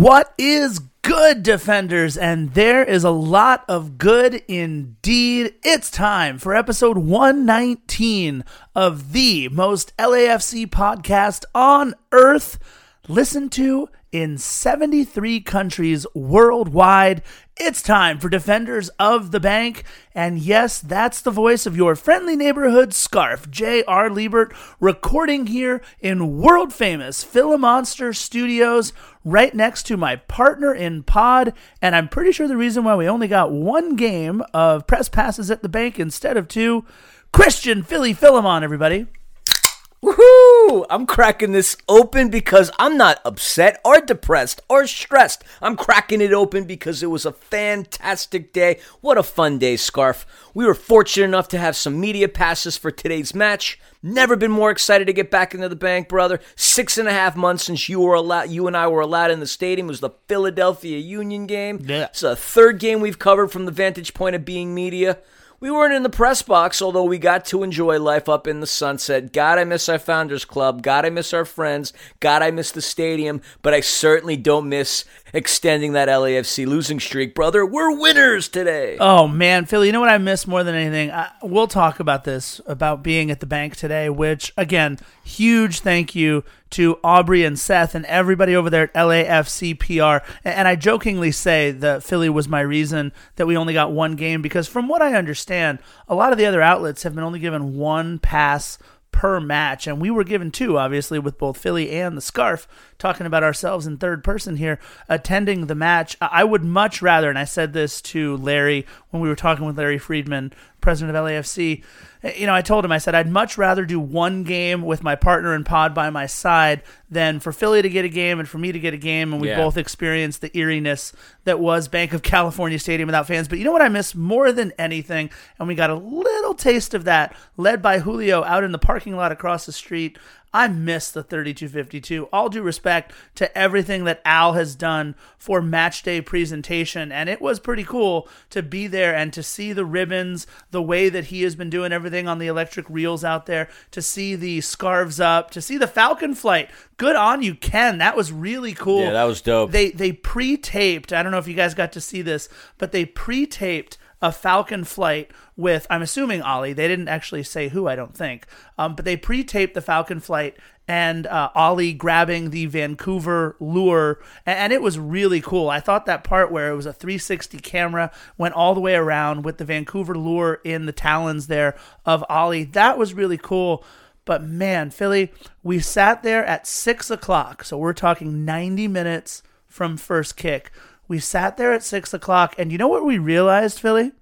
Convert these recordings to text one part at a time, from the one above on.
What is good, defenders? And there is a lot of good indeed. It's time for episode 119 of the most LAFC podcast on earth. Listen to in 73 countries worldwide. It's time for Defenders of the Bank. And yes, that's the voice of your friendly neighborhood scarf, J.R. Liebert, recording here in world famous Philomonster Studios, right next to my partner in pod. And I'm pretty sure the reason why we only got one game of press passes at the bank instead of two, Christian Philly Philemon, everybody. Woohoo! I'm cracking this open because I'm not upset or depressed or stressed. I'm cracking it open because it was a fantastic day. What a fun day, Scarf. We were fortunate enough to have some media passes for today's match. Never been more excited to get back into the bank, brother. Six and a half months since you were allowed, you and I were allowed in the stadium. It was the Philadelphia Union game. Yeah. It's the third game we've covered from the vantage point of being media. We weren't in the press box, although we got to enjoy life up in the sunset. God, I miss our Founders Club. God, I miss our friends. God, I miss the stadium. But I certainly don't miss extending that LAFC losing streak, brother. We're winners today. Oh man, Philly, you know what I miss more than anything? I, we'll talk about this about being at the bank today, which again, huge thank you to Aubrey and Seth and everybody over there at LAFC PR. And, I jokingly say that Philly was my reason that we only got one game because from what I understand, a lot of the other outlets have been only given one pass per match. And we were given two, obviously, with both Philly and the Scarf, talking about ourselves in third person here, attending the match. I would much rather, and I said this to Larry when we were talking with Larry Freedman, president of LAFC. You know, I told him, I said, I'd much rather do one game with my partner in pod by my side than for Philly to get a game and for me to get a game. And we Yeah. both experienced the eeriness that was Bank of California Stadium without fans. But you know what I miss more than anything? And we got a little taste of that led by Julio out in the parking lot across the street. I miss the 3252. All due respect to everything that Al has done for match day presentation. And it was pretty cool to be there and to see the ribbons, the way that he has been doing everything on the electric reels out there, to see the scarves up, to see the Falcon flight. Good on you, Ken. That was really cool. Yeah, that was dope. They they pre-taped. I don't know if you guys got to see this, but they pre-taped a Falcon flight with I'm assuming Ollie. They didn't actually say who, I don't think. Um, but they pre-taped the Falcon flight and uh, Ollie grabbing the Vancouver lure, a- and it was really cool. I thought that part where it was a 360 camera went all the way around with the Vancouver lure in the talons there of Ollie. That was really cool. But man, Philly, we sat there at six o'clock. So we're talking 90 minutes from first kick. We sat there at six o'clock, and you know what we realized, Philly?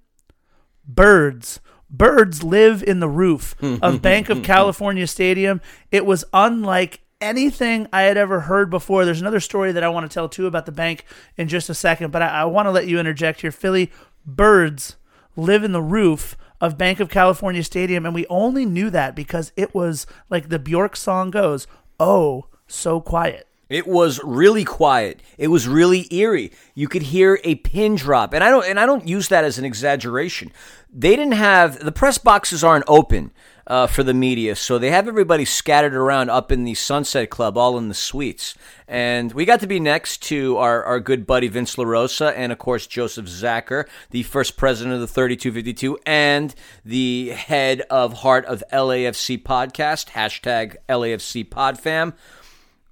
Birds. Birds live in the roof of Bank of California Stadium. It was unlike anything I had ever heard before. There's another story that I want to tell too about the bank in just a second, but I, I want to let you interject here. Philly, birds live in the roof of Bank of California Stadium, and we only knew that because it was like the Bjork song goes, "Oh, so quiet." It was really quiet. It was really eerie. You could hear a pin drop, and I don't and I don't use that as an exaggeration. They didn't have the press boxes aren't open uh, for the media, so they have everybody scattered around up in the Sunset Club, all in the suites. And we got to be next to our, our good buddy Vince LaRosa and, of course, Joseph Zacher, the first president of the 3252 and the head of Heart of LAFC podcast, hashtag LAFC PodFam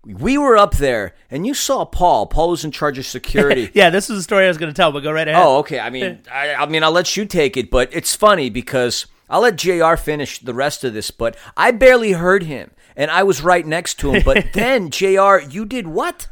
we were up there and you saw Paul. Paul was in charge of security. Yeah, this is the story I was going to tell, but go right ahead. oh, okay. I mean, I, I mean, I'll let you take it, but it's funny because I'll let Jr. finish the rest of this. But I barely heard him, and I was right next to him. But then Jr., you did what?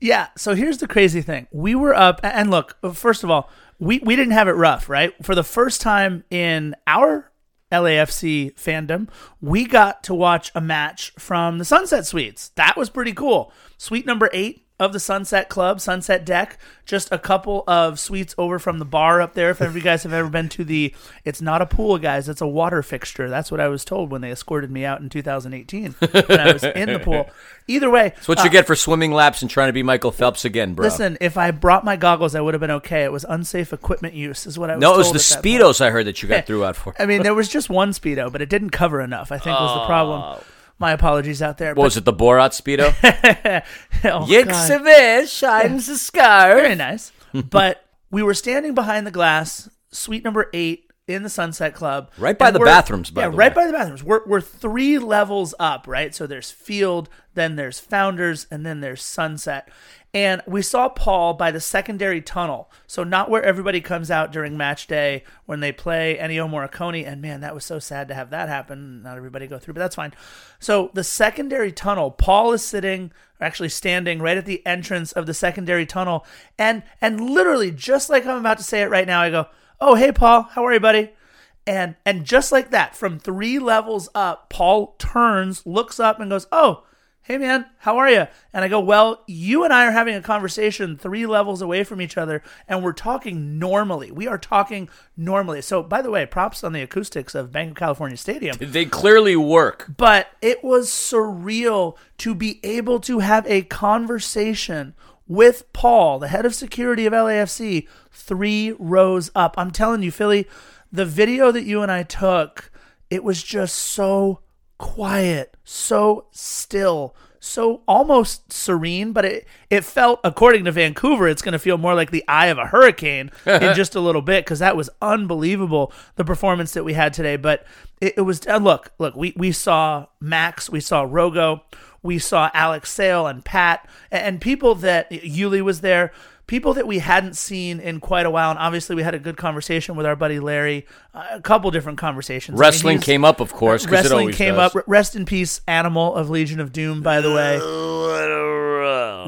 Yeah. So here's the crazy thing. We were up, and look, first of all, we, we didn't have it rough, right? For the first time in our LAFC fandom, we got to watch a match from the Sunset Suites. That was pretty cool. Suite number eight of the Sunset Club, Sunset Deck, just a couple of suites over from the bar up there. If ever you guys have ever been to the, it's not a pool, guys, it's a water fixture. That's what I was told when they escorted me out in 2018 when I was in the pool. Either way, That's what you uh, get for swimming laps and trying to be Michael Phelps again, bro. Listen, if I brought my goggles, I would have been okay. It was unsafe equipment use, is what I was. no, it was the point. Speedos I heard that you got threw out for. I mean, there was just one speedo, but it didn't cover enough. I think was the problem. Oh. My apologies out there. What was it, the Borat Speedo? oh, Yik God. severe shines the scar. Very nice. but we were standing behind the glass, suite number eight in the Sunset Club. Right by the bathrooms, by yeah, the right way. by the bathrooms. We're, we're three levels up, right? So there's Field, then there's Founders, and then there's Sunset. And we saw Paul by the secondary tunnel. So not where everybody comes out during match day when they play Ennio Morricone. And man, that was so sad to have that happen. Not everybody go through, but that's fine. So the secondary tunnel, Paul is sitting, or actually standing right at the entrance of the secondary tunnel. And and literally, just like I'm about to say it right now, I go, Oh, hey Paul, how are you, buddy? And and just like that, from three levels up, Paul turns, looks up, and goes, "Oh, hey man, how are you?" And I go, "Well, you and I are having a conversation three levels away from each other, and we're talking normally. We are talking normally." So, by the way, props on the acoustics of Bank of California Stadium. They clearly work. But it was surreal to be able to have a conversation with Paul, the head of security of LAFC, three rows up. I'm telling you, Philly, the video that you and I took, it was just so quiet, so still, so almost serene, but it, it felt, according to Vancouver, it's going to feel more like the eye of a hurricane in just a little bit because that was unbelievable, the performance that we had today. But it, it was, uh, look, look, we, we saw Max, we saw Rogo, we saw Alex Sale and Pat, and, and people that, Yuli was there, people that we hadn't seen in quite a while. And obviously, we had a good conversation with our buddy Larry, uh, a couple different conversations. I mean, Wrestling came up, of course, because it Wrestling always came does. up. Rest in peace, Animal of Legion of Doom. By the way,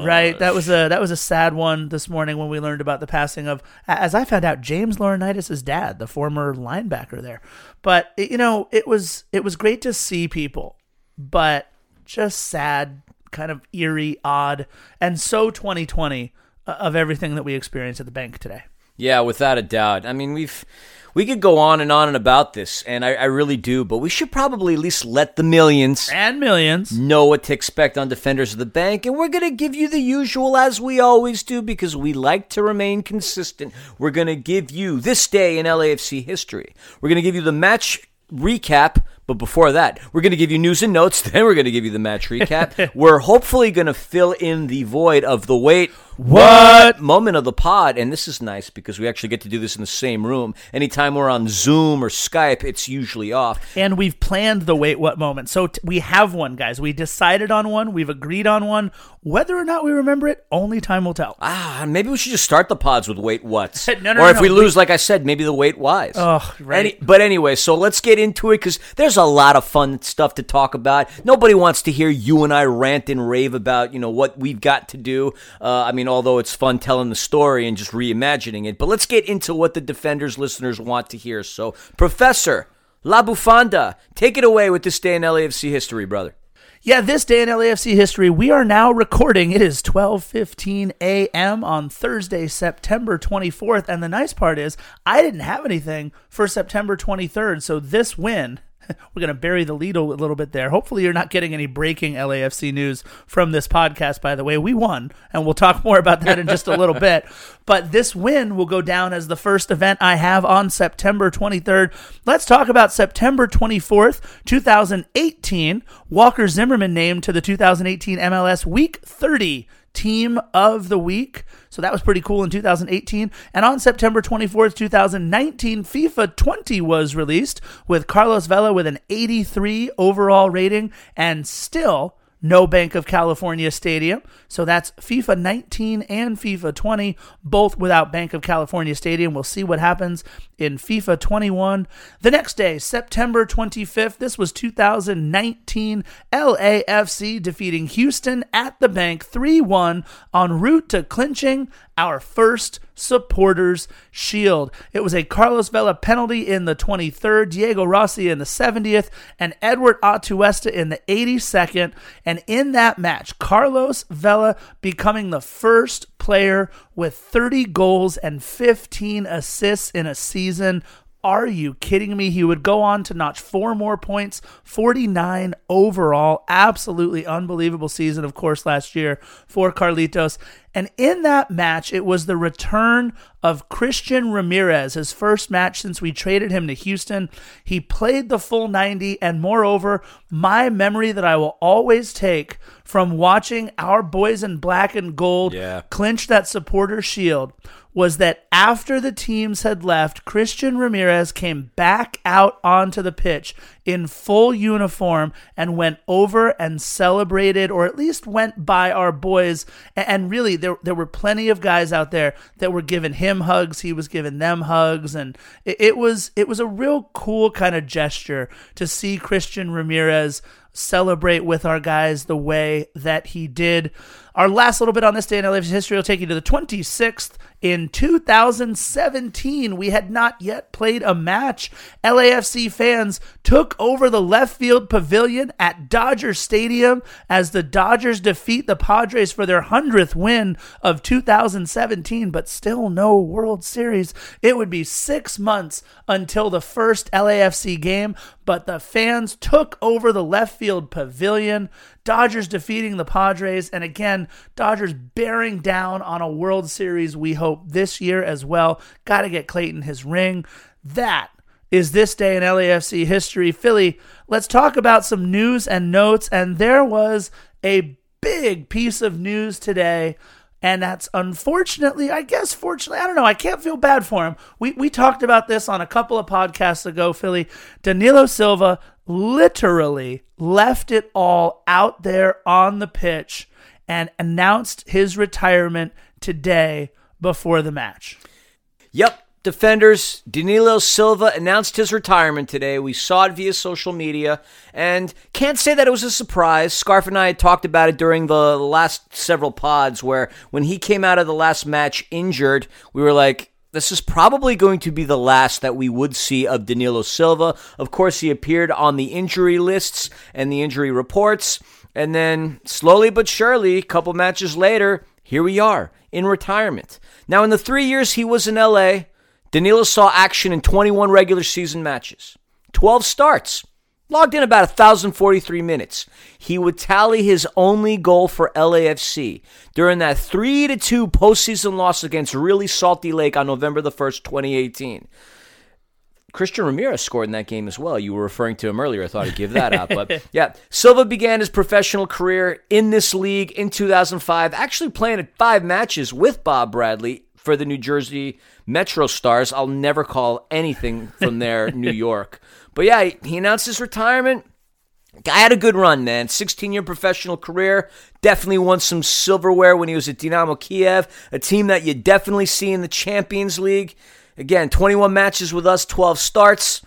right? That was a that was a sad one this morning when we learned about the passing of, as I found out, James Laurinaitis' dad, the former linebacker there. But it, you know, it was it was great to see people, but just sad, kind of eerie, odd, and so 2020 uh, of everything that we experience at the bank today. Yeah, without a doubt. I mean, we've we could go on and on and about this, and I, I really do, but we should probably at least let the millions And millions. know what to expect on Defenders of the Bank, and we're going to give you the usual as we always do because we like to remain consistent. We're going to give you this day in LAFC history. We're going to give you the match recap, but before that, we're going to give you news and notes, then we're going to give you the match recap. we're hopefully going to fill in the void of the wait What? moment of the pod, and this is nice because we actually get to do this in the same room. Anytime we're on Zoom or Skype, it's usually off. and we've planned the wait what moment. So t- we have one, guys. We decided on one. We've agreed on one. Whether or not we remember it, only time will tell. Ah, maybe we should just start the pods with wait whats. No, no, or no, if no, we we- lose, like I said, maybe the wait whys. Oh, right. Any- but anyway, so let's get into it because there's a lot of fun stuff to talk about. Nobody wants to hear you and I rant and rave about you know what we've got to do. Uh, I mean, although it's fun telling the story and just reimagining it, but let's get into what the defenders listeners want to hear. So, Professor La Bufanda, take it away with this day in LAFC history, brother. Yeah, this day in LAFC history, we are now recording. It is 12:15 a.m. on Thursday, September 24th, and the nice part is I didn't have anything for September 23rd, so this win we're going to bury the lead a little bit there. Hopefully, you're not getting any breaking LAFC news from this podcast, by the way. We won, and we'll talk more about that in just a little bit. But this win will go down as the first event I have on September 23rd. Let's talk about September 24th, 2018. Walker Zimmerman named to the 2018 MLS Week 30 Team of the Week. So that was pretty cool in 2018. And on September 24th, 2019, FIFA 20 was released with Carlos Vela with an 83 overall rating and still no Bank of California Stadium. So that's FIFA 19 and FIFA 20, both without Bank of California Stadium. We'll see what happens in FIFA 21. The next day, September 25th, this was 2019 LAFC defeating Houston at the bank 3 1 en route to clinching our first supporters shield. It was a Carlos Vela penalty in the 23rd, Diego Rossi in the 70th, and Edward Atuesta in the 82nd. And in that match, Carlos Vela becoming the first player with 30 goals and 15 assists in a season are you kidding me? He would go on to notch four more points, 49 overall. Absolutely unbelievable season, of course, last year for Carlitos. And in that match, it was the return of Christian Ramirez, his first match since we traded him to Houston. He played the full 90, and moreover, my memory that I will always take from watching our boys in black and gold Yeah. clinch that supporter shield was that after the teams had left, Christian Ramirez came back out onto the pitch in full uniform and went over and celebrated, or at least went by our boys. And really, there, there were plenty of guys out there that were giving him hugs. He was giving them hugs, and it, it was it was a real cool kind of gesture to see Christian Ramirez celebrate with our guys the way that he did. Our last little bit on this day in LAFC history will take you to the 26th in 2017. We had not yet played a match. LAFC fans took over the left field pavilion at Dodger Stadium as the Dodgers defeat the Padres for their 100th win of 2017, but still no World Series. It would be six months until the first LAFC game, but the fans took over the left field pavilion. Dodgers defeating the Padres, and again, Dodgers bearing down on a World Series, we hope, this year as well. Got to get Clayton his ring. That is this day in LAFC history. Philly, let's talk about some news and notes. And there was a big piece of news today. And that's unfortunately, I guess, fortunately, I don't know. I can't feel bad for him. We, we talked about this on a couple of podcasts ago, Philly. Danilo Silva literally left it all out there on the pitch and announced his retirement today before the match. Yep. Defenders, Danilo Silva announced his retirement today. We saw it via social media and can't say that it was a surprise. Scarf and I had talked about it during the last several pods where when he came out of the last match injured, we were like, this is probably going to be the last that we would see of Danilo Silva. Of course, he appeared on the injury lists and the injury reports. And then slowly but surely, a couple matches later, here we are in retirement. Now, in the three years he was in LA, Danilo saw action in 21 regular season matches, 12 starts, logged in about 1,043 minutes. He would tally his only goal for LAFC during that 3 to 2 postseason loss against really salty Lake on November the 1st, 2018. Christian Ramirez scored in that game as well. You were referring to him earlier. I thought I'd give that out. But yeah, Silva began his professional career in this league in 2005, actually playing at five matches with Bob Bradley for the New Jersey Metro Stars. I'll never call anything from there New York. But yeah, he- announced his retirement. Guy had a good run, man. 16 year professional career. Definitely won some silverware when he was at Dynamo Kiev, a team that you definitely see in the Champions League. Again, 21 matches with us, 12 starts.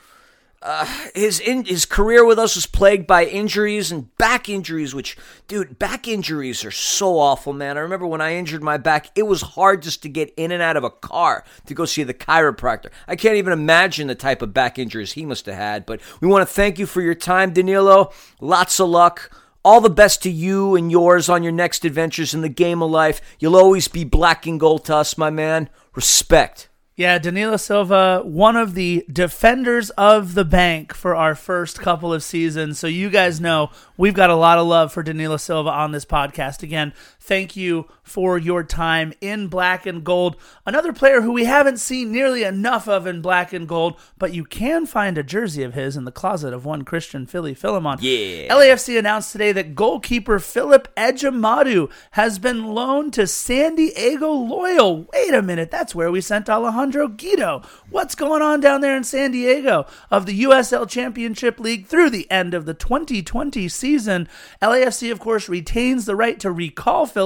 Uh, his in, his career with us was plagued by injuries and back injuries, which, dude, back injuries are so awful, man. I remember when I injured my back, it was hard just to get in and out of a car to go see the chiropractor. I can't even imagine the type of back injuries he must have had. But we want to thank you for your time, Danilo. Lots of luck. All the best to you and yours on your next adventures in the game of life. You'll always be black and gold to us, my man. Respect. Yeah, Danilo Silva, one of the defenders of the bank for our first couple of seasons. So you guys know we've got a lot of love for Danilo Silva on this podcast. Again, thank you for your time in black and gold. Another player who we haven't seen nearly enough of in black and gold, but you can find a jersey of his in the closet of one Christian Philly Philemon. Yeah. LAFC announced today that goalkeeper Philip Ejimadu has been loaned to San Diego Loyal. Wait a minute, that's where we sent Alejandro Guido. What's going on down there in San Diego? Of the USL Championship League through the end of the 2020 season, LAFC, of course, retains the right to recall Philip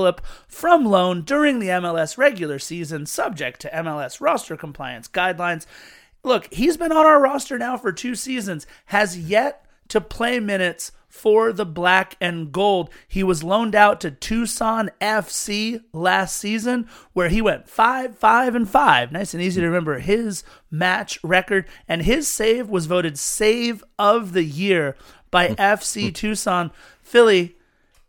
from loan during the MLS regular season, subject to MLS roster compliance guidelines. Look, he's been on our roster now for two seasons, has yet to play minutes for the black and gold. He was loaned out to Tucson FC last season, where he went five, five, and five. Nice and easy to remember his match record. And his save was voted save of the year by FC Tucson. Philly,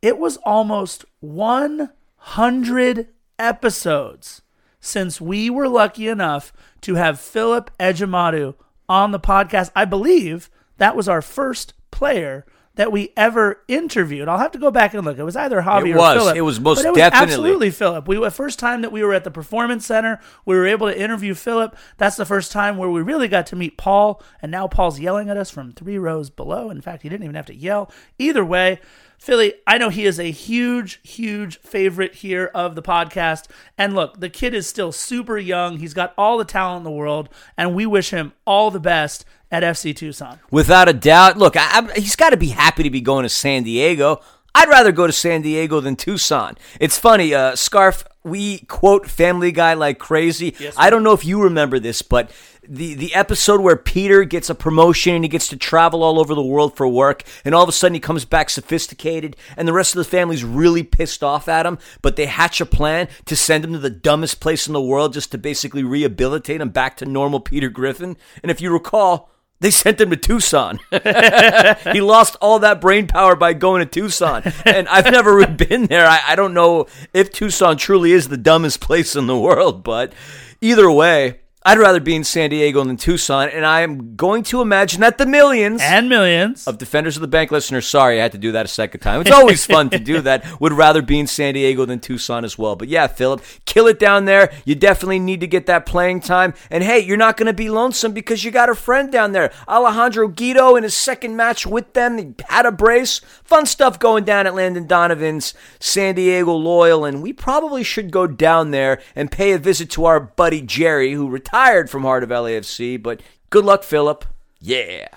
it was almost 100 episodes since we were lucky enough to have Philip Ejimadu on the podcast. I believe that was our first player that we ever interviewed. I'll have to go back and look. It was either Javi It or. Philip. It was most it was definitely. absolutely Philip. We the first time that we were at the Performance Center, we were able to interview Philip. That's the first time where we really got to meet Paul, and now Paul's yelling at us from three rows below. In fact, he didn't even have to yell. Either way, Philly, I know he is a huge, huge favorite here of the podcast. And look, the kid is still super young. He's got all the talent in the world, and we wish him all the best at FC Tucson. Without a doubt. Look, I, I, he's got to be happy to be going to San Diego. I'd rather go to San Diego than Tucson. It's funny, uh, Scarf, we quote Family Guy like crazy. I don't know if you remember this, but the, the episode where Peter gets a promotion and he gets to travel all over the world for work, and all of a sudden he comes back sophisticated, and the rest of the family's really pissed off at him, but they hatch a plan to send him to the dumbest place in the world just to basically rehabilitate him back to normal Peter Griffin. And if you recall, they sent him to Tucson. he lost all that brain power by going to Tucson. And I've never been there. I, I don't know if Tucson truly is the dumbest place in the world, but either way, I'd rather be in San Diego than Tucson. And I am going to imagine that the millions And millions. of Defenders of the Bank listeners, sorry, I had to do that a second time. It's always fun to do that. Would rather be in San Diego than Tucson as well. But yeah, Philip, kill it down there. You definitely need to get that playing time. And hey, you're not going to be lonesome because you got a friend down there. Alejandro Guido in his second match with them. He had a brace. Fun stuff going down at Landon Donovan's San Diego Loyal. And we probably should go down there and pay a visit to our buddy Jerry, who retired from Heart of LAFC. But good luck, Philip. Yeah.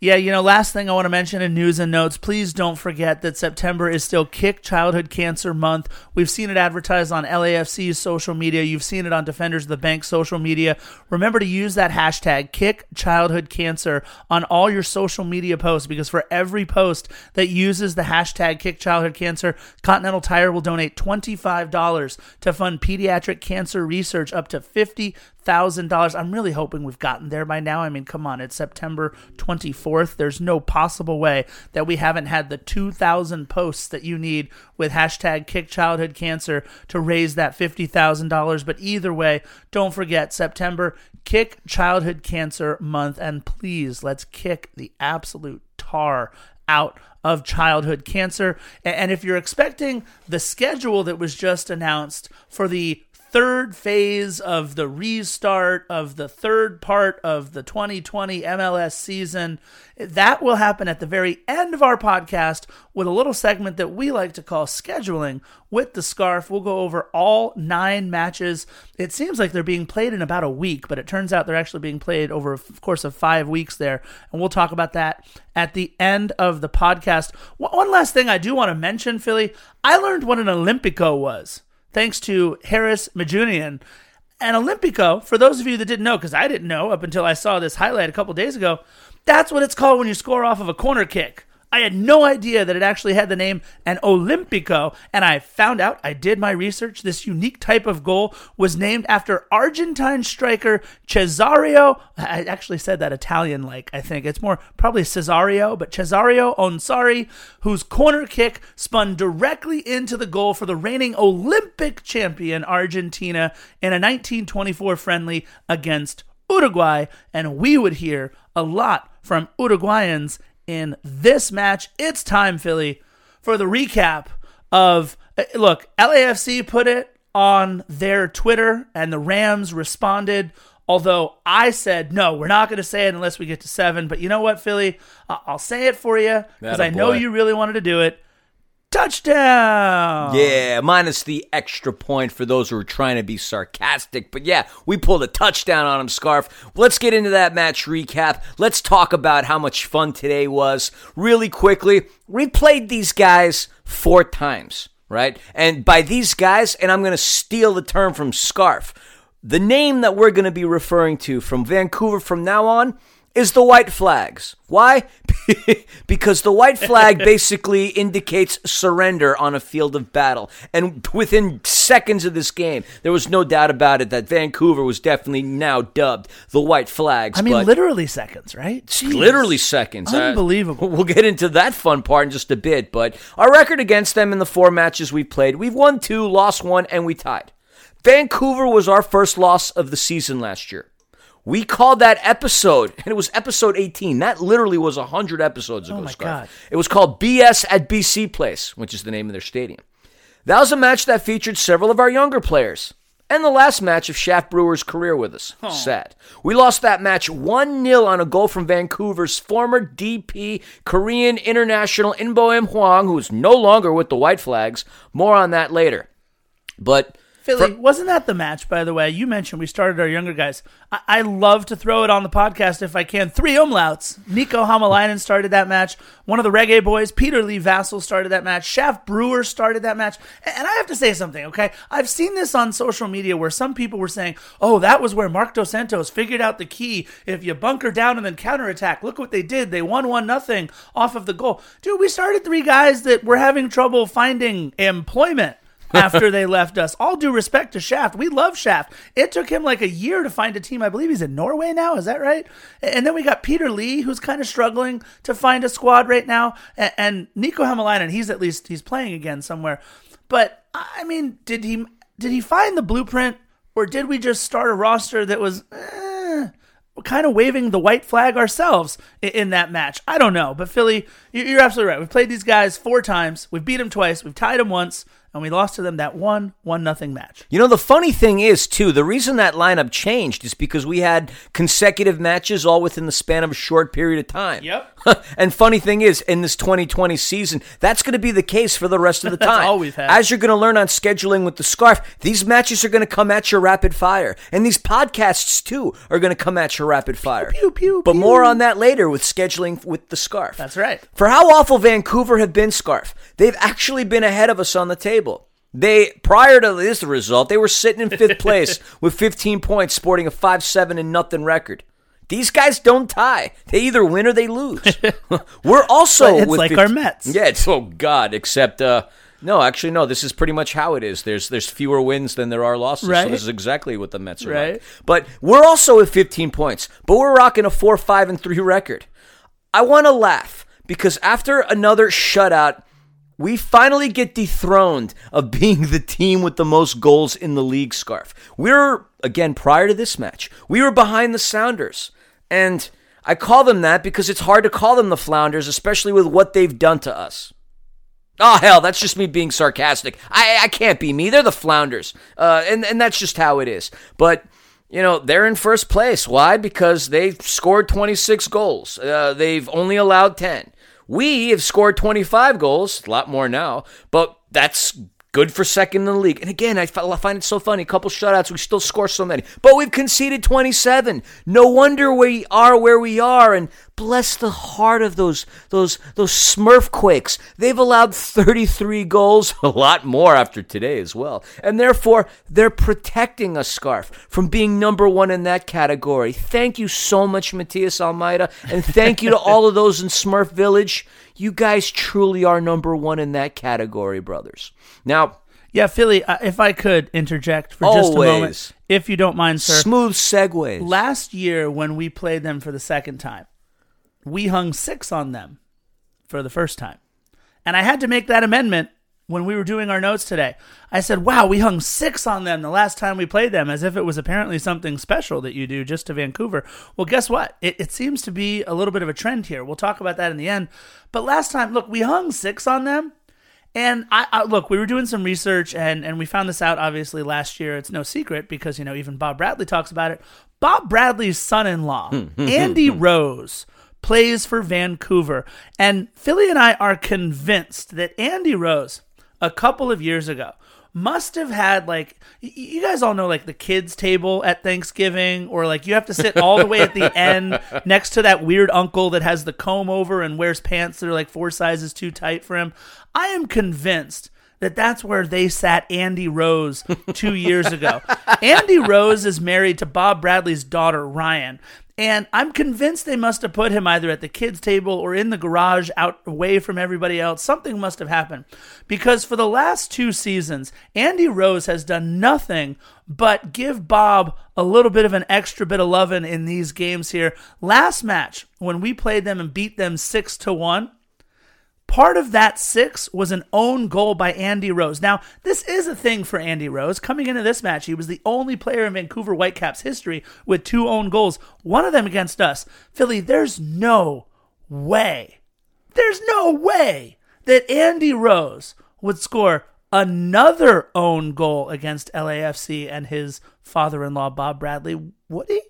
Yeah, you know, last thing I want to mention in news and notes, please don't forget that September is still Kick Childhood Cancer Month. We've seen it advertised on LAFC's social media. You've seen it on Defenders of the Bank social media. Remember to use that hashtag Kick Childhood Cancer on all your social media posts because for every post that uses the hashtag Kick Childhood Cancer, Continental Tire will donate $25 to fund pediatric cancer research up to 50 thousand dollars. I'm really hoping we've gotten there by now. I mean, come on, it's September 24th. There's no possible way that we haven't had the 2,000 posts that you need with hashtag Kick Childhood Cancer to raise that fifty thousand dollars. But either way, don't forget September Kick Childhood Cancer Month, and please let's kick the absolute tar out of childhood cancer. And if you're expecting the schedule that was just announced for the third phase of the restart of the third part of the 2020 MLS season. That will happen at the very end of our podcast with a little segment that we like to call scheduling with the scarf. We'll go over all nine matches. It seems like they're being played in about a week, but it turns out they're actually being played over a course of five weeks there. And we'll talk about that at the end of the podcast. One last thing I do want to mention, Philly, I learned what an Olympico was thanks to Harris Majunian. And Olympico, for those of you that didn't know, because I didn't know up until I saw this highlight a couple days ago, that's what it's called when you score off of a corner kick. I had no idea that it actually had the name an Olympico, and I found out, I did my research, this unique type of goal was named after Argentine striker Cesario. I actually said that Italian like, I think. It's more probably Cesario, but Cesario Onzari, whose corner kick spun directly into the goal for the reigning Olympic champion Argentina in a 1924 friendly against Uruguay, and we would hear a lot from Uruguayans in this match. It's time, Philly, for the recap of. Eh, look, LAFC put it on their Twitter, and the Rams responded. Although I said, no, we're not going to say it unless we get to seven. But you know what, Philly? I'll say it for you because I know you really wanted to do it. Touchdown! Yeah, minus the extra point for those who are trying to be sarcastic. But yeah, we pulled a touchdown on him, Scarf. Let's get into that match recap. Let's talk about how much fun today was. Really quickly, we played these guys four times, right? And by these guys, and I'm going to steal the term from Scarf, the name that we're going to be referring to from Vancouver from now on is the white flags. Why? because the white flag basically indicates surrender on a field of battle. And within seconds of this game, there was no doubt about it that Vancouver was definitely now dubbed the white flags. I mean, literally seconds, right? Jeez. literally seconds. Uh, Unbelievable. we'll get into that fun part in just a bit. But our record against them in the four matches we've played, we've won two, lost one, and we tied. Vancouver was our first loss of the season last year. We called that episode, and it was episode 18. That literally was 100 episodes ago, Oh my Scarf. God. It was called BS at BC Place, which is the name of their stadium. That was a match that featured several of our younger players. And the last match of Shaft Brewer's career with us. Sad. We lost that match 1 0 on a goal from Vancouver's former DP Korean international Inbeom Hwang, who is no longer with the White Flags. More on that later. But Philly, wasn't that the match, by the way? You mentioned we started our younger guys. I, I love to throw it on the podcast if I can. Three umlauts. Nico Hamalainen started that match. One of the reggae boys, Peter Lee Vassell, started that match. Shaft Brewer started that match. And, and I have to say something, okay? I've seen this on social media where some people were saying, oh, that was where Marc Dos Santos figured out the key. If you bunker down and then counterattack, look what they did. They won 1 nothing off of the goal. Dude, we started three guys that were having trouble finding employment after they left us. All due respect to Shaft. We love Shaft. It took him like a year to find a team. I believe he's in Norway now. Is that right? And then we got Peter Lee, who's kind of struggling to find a squad right now. And, Nico Hamalainen, he's at least he's playing again somewhere. But I mean, did he did he find the blueprint, or did we just start a roster that was? Eh, kind of waving the white flag ourselves in that match. I don't know, but Philly, you're absolutely right. We've played these guys four times. We've beat them twice. We've tied them once, and we lost to them that one one nothing match. You know, the funny thing is, too, the reason that lineup changed is because we had consecutive matches all within the span of a short period of time. Yep. and funny thing is, in this 2020 season, that's going to be the case for the rest of the time. we've. As you're going to learn on scheduling with the scarf, these matches are going to come at you rapid fire. And these podcasts, too, are going to come at you rapid fire. pew, pew, but pew. more on that later with scheduling with the scarf. That's right. For how awful Vancouver have been, Scarf, they've actually been ahead of us on the table. They prior to this result, they were sitting in fifth place with 15 points, sporting a 5-7 and nothing record. These guys don't tie. They either win or they lose. We're also But it's with like 15 our Mets. Yeah, it's oh god, except uh no, actually no, this is pretty much how it is. There's there's fewer wins than there are losses. So Right. this is exactly what the Mets are Right. like. But we're also at 15 points, but we're rocking a 4-5 and 3 record. I want to laugh because after another shutout, we finally get dethroned of being the team with the most goals in the league scarf. We're, again, prior to this match, we were behind the Sounders. And I call them that because it's hard to call them the Flounders, especially with what they've done to us. Oh hell, that's just me being sarcastic. I I can't be me. They're the flounders, uh, and and that's just how it is. But you know they're in first place. Why? Because they've scored 26 goals. Uh, they've only allowed 10. We have scored 25 goals, a lot more now, but that's good for second in the league. And again, I find it so funny. A couple shutouts, we still score so many, but we've conceded 27. No wonder we are where we are. And bless the heart of those those those Smurfquakes. They've allowed 33 goals, a lot more after today as well. And therefore, they're protecting us, Scarf, from being number one in that category. Thank you so much, Matias Almeyda, and thank you to all of those in Smurf Village. You guys truly are number one in that category, brothers. Now, Yeah, Philly, uh, if I could interject for just a Always. moment, if you don't mind, sir. smooth segues. Last year, when we played them for the second time, we hung six on them for the first time. And I had to make that amendment when we were doing our notes today. I said, wow, we hung six on them the last time we played them, as if it was apparently something special that you do just to Vancouver. Well, guess what? It, it seems to be a little bit of a trend here. We'll talk about that in the end. But last time, look, we hung six on them. And I, I look, we were doing some research and and we found this out obviously last year. It's no secret because you know even Bob Bradley talks about it. Bob Bradley's son-in-law, hmm, hmm, hmm, Andy Rose, plays for Vancouver, and Philly and I are convinced that Andy Rose, a couple of years ago, must have had like you guys all know like the kids table at Thanksgiving or like you have to sit all the way at the end next to that weird uncle that has the comb over and wears pants that are like four sizes too tight for him. I am convinced that that's where they sat Andy Rose 2 years ago. Andy Rose is married to Bob Bradley's daughter Ryan. And I'm convinced they must have put him either at the kids' table or in the garage out away from everybody else. Something must have happened. Because for the last two seasons, Andy Rose has done nothing but give Bob a little bit of an extra bit of loving in these games here. Last match, when we played them and beat them 6 to 1, Part of that six was an own goal by Andy Rose. Now, this is a thing for Andy Rose. Coming into this match, he was the only player in Vancouver Whitecaps history with two own goals, one of them against us. Philly, there's no way, there's no way that Andy Rose would score another own goal against LAFC and his father in law, Bob Bradley. Would he?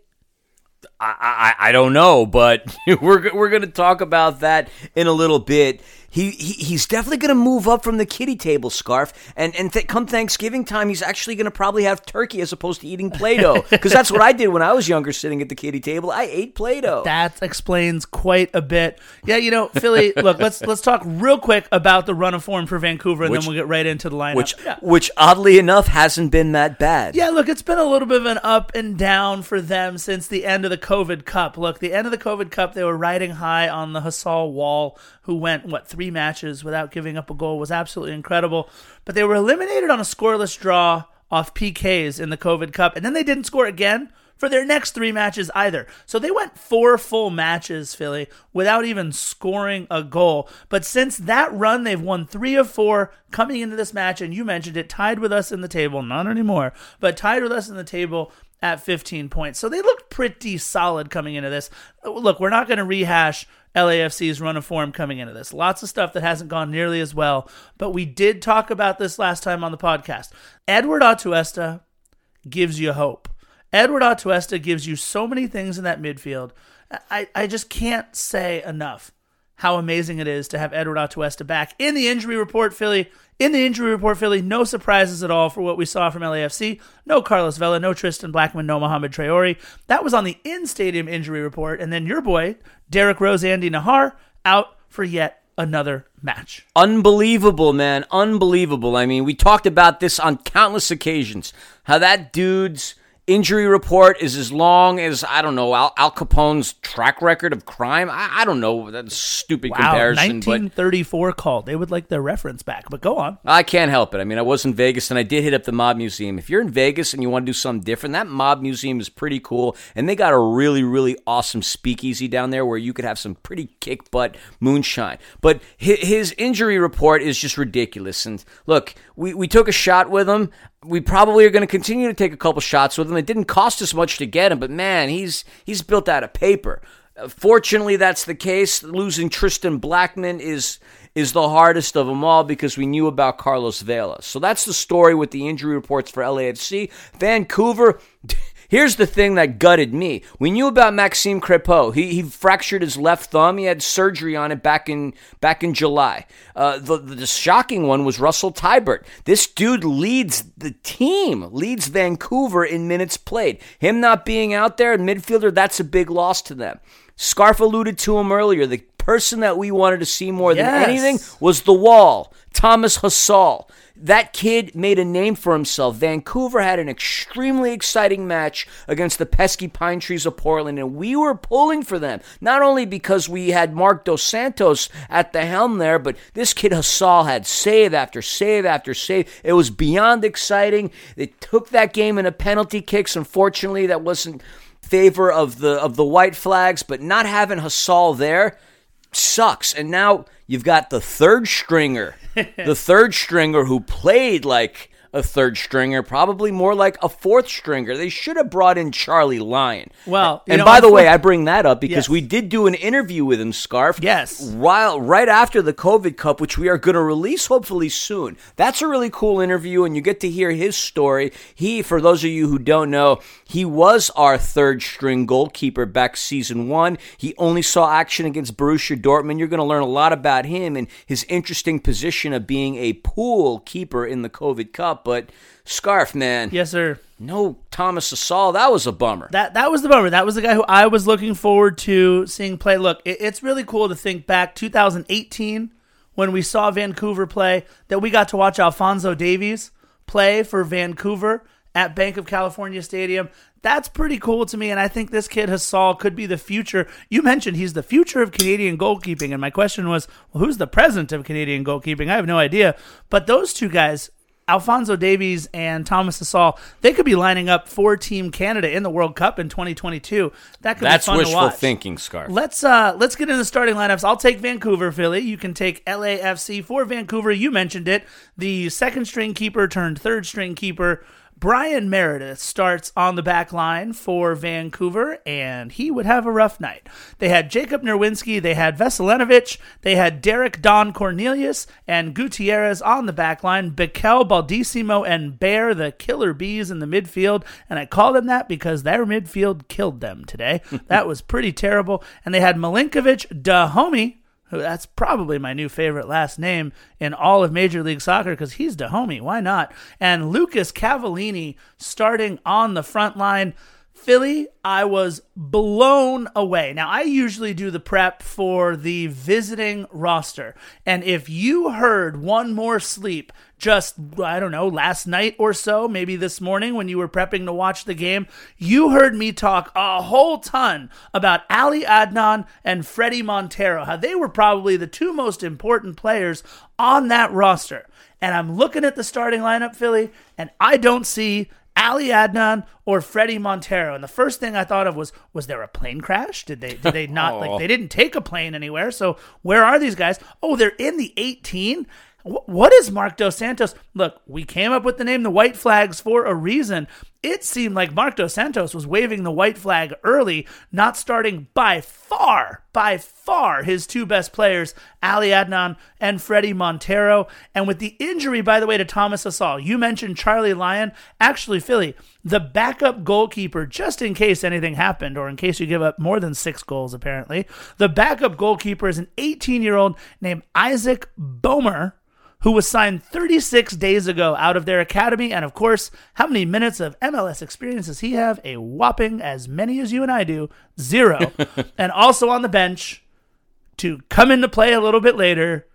I, I, I don't know, but we're we're going to talk about that in a little bit. He, he he's definitely going to move up from the kitty table scarf, and and th- come Thanksgiving time, he's actually going to probably have turkey as opposed to eating Play-Doh, because that's what I did when I was younger, sitting at the kitty table. I ate Play-Doh. That explains quite a bit. Yeah, you know, Philly. look, let's let's talk real quick about the run of form for Vancouver, and Which- then we'll get right into the lineup. which yeah. which oddly enough hasn't been that bad. Yeah, look, it's been a little bit of an up and down for them since the end of the COVID Cup. Look, the end of the COVID Cup, they were riding high on the Hasal Wall, who went, what, three matches without giving up a goal, was absolutely incredible. But they were eliminated on a scoreless draw off PKs in the COVID Cup, and then they didn't score again for their next three matches either. So they went four full matches, Philly, without even scoring a goal. But since that run, they've won three of four coming into this match, and you mentioned it, tied with us in the table, not anymore, but tied with us in the table at 15 points. So they looked pretty solid coming into this. Look, we're not going to rehash LAFC's run of form coming into this. Lots of stuff that hasn't gone nearly as well, but we did talk about this last time on the podcast. Edward Atuesta gives you hope. Edward Atuesta gives you so many things in that midfield. I, I just can't say enough how amazing it is to have Edward Atuesta back. In the injury report, Philly, in the injury report, Philly, no surprises at all for what we saw from LAFC. No Carlos Vela, no Tristan Blackmon, no Mohamed Traore. That was on the in-stadium injury report. And then your boy, Derek Rose, Andy Najar, out for yet another match. Unbelievable, man. Unbelievable. I mean, we talked about this on countless occasions. How that dude's injury report is as long as, I don't know, Al, Al Capone's track record of crime. I, I don't know. that stupid Wow, comparison, but 1934 call. They would like their reference back, but go on. I can't help it. I mean, I was in Vegas and I did hit up the Mob Museum. If you're in Vegas and you want to do something different, that Mob Museum is pretty cool. And they got a really, really awesome speakeasy down there where you could have some pretty kick butt moonshine. But hi- his injury report is just ridiculous. And look, we, we took a shot with him. We probably are going to continue to take a couple shots with him. It didn't cost us much to get him, but man, he's he's built out of paper. Uh, Fortunately, that's the case. Losing Tristan Blackmon is is the hardest of them all because we knew about Carlos Vela. So that's the story with the injury reports for LAFC. Vancouver. Here's the thing that gutted me. We knew about Maxime Crepeau. He, he fractured his left thumb. He had surgery on it back in back in July. Uh, the, the shocking one was Russell Teibert. This dude leads the team, leads Vancouver in minutes played. Him not being out there, midfielder, that's a big loss to them. Scarf alluded to him earlier. The person that we wanted to see more Yes. than anything was the wall, Thomas Hasal. That kid made a name for himself. Vancouver had an extremely exciting match against the pesky Pine Trees of Portland, and we were pulling for them. Not only because we had Marc Dos Santos at the helm there, but this kid Hasal had save after save after save. It was beyond exciting. They took that game in a penalty kicks. Unfortunately, that wasn't favor of the of the white flags, but not having Hasal there sucks. And now you've got the third stringer, the third stringer who played like a third stringer, probably more like a fourth stringer. They should have brought in Charlie Lyon. Well, and know, by the way, I bring that up because Yes. we did do an interview with him, Scarf. Yes. While right after the COVID Cup, which we are going to release hopefully soon. That's a really cool interview, and you get to hear his story. He, for those of you who don't know, he was our third string goalkeeper back season one. He only saw action against Borussia Dortmund. You're going to learn a lot about him and his interesting position of being a pool keeper in the COVID Cup. But Scarf, man, Yes, sir. no Thomas Hasal. That was a bummer. That that was the bummer. That was the guy who I was looking forward to seeing play. Look, it, it's really cool to think back 2018 when we saw Vancouver play that we got to watch Alfonso Davies play for Vancouver at Bank of California Stadium. That's pretty cool to me, and I think this kid Hasal could be the future. You mentioned he's the future of Canadian goalkeeping, and my question was, well, who's the present of Canadian goalkeeping? I have no idea, but those two guys Alfonso Davies and Thomas Hasal, they could be lining up for Team Canada in the World Cup in 2022. That could That's be fun to wishful watch. thinking, Scarf. Let's uh let's get into the starting lineups. I'll take Vancouver, Philly. You can take LAFC for Vancouver. You mentioned it. The second string keeper turned third string keeper. Bryan Meredith starts on the back line for Vancouver, and he would have a rough night. They had Jacob Nerwinski, they had Veselinovic, they had Derek Don Cornelius, and Gutierrez on the back line, Bikel, Baldisimo, and Bear, the killer bees in the midfield. And I call them that because their midfield killed them today. that was pretty terrible. And they had Milinkovic, Dajome, that's probably my new favorite last name in all of Major League Soccer because he's Dajome. Why not? And Lucas Cavallini starting on the front line. Philly, I was blown away. Now, I usually do the prep for the visiting roster. And if you heard one more sleep just, I don't know, last night or so, maybe this morning when you were prepping to watch the game, you heard me talk a whole ton about Ali Adnan and Freddie Montero, how they were probably the two most important players on that roster. And I'm looking at the starting lineup, Philly, and I don't see Ali Adnan or Freddie Montero. And the first thing I thought of was, was there a plane crash? Did they did they not like they didn't take a plane anywhere? So where are these guys? Oh, they're in the 18. What is Marc Dos Santos? Look, we came up with the name the White Flags for a reason. It seemed like Marc Dos Santos was waving the white flag early, not starting by far, by far his two best players, Ali Adnan and Freddie Montero. And with the injury, by the way, to Thomas Hasal, you mentioned Charlie Lyon. Actually, Philly, the backup goalkeeper, just in case anything happened or in case you give up more than six goals, apparently, the backup goalkeeper is an 18 year old named Isaac Boehmer who was signed 36 days ago out of their academy. And of course, how many minutes of MLS experience does he have? A whopping as many as you and I do zero. and also on the bench to come into play a little bit later,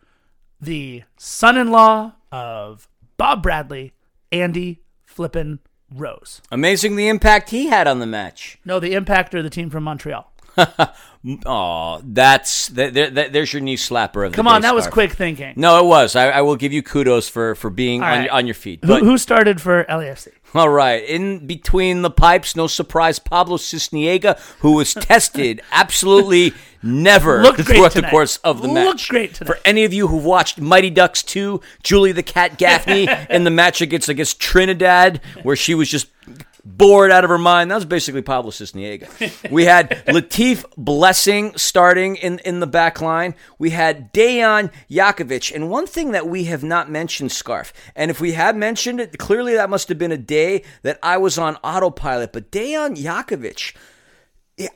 the son in law of Bob Bradley, Andy Flippin Rose. Amazing the impact he had on the match. No, the impact or the team from Montreal. Oh, that's th- th- th- there's your knee slapper of the Come on, that was quick thinking. No, it was. I, I will give you kudos for for being on, right. on your feet. But who started for LAFC? all right, in between the pipes, no surprise, Pablo Sisniega, who was tested absolutely never Looked throughout the course of the match. Looked great tonight. For any of you who've watched Mighty Ducks 2, Julie the Cat Gaffney in the match against against Trinidad, where she was just bored out of her mind. That was basically Pablo Sisniega. We had Latif Blessing starting in, in the back line. We had Dejan Jakovic. And one thing that we have not mentioned, Scarf, and if we had mentioned it, clearly that must have been a day that I was on autopilot. But Dejan Jakovic,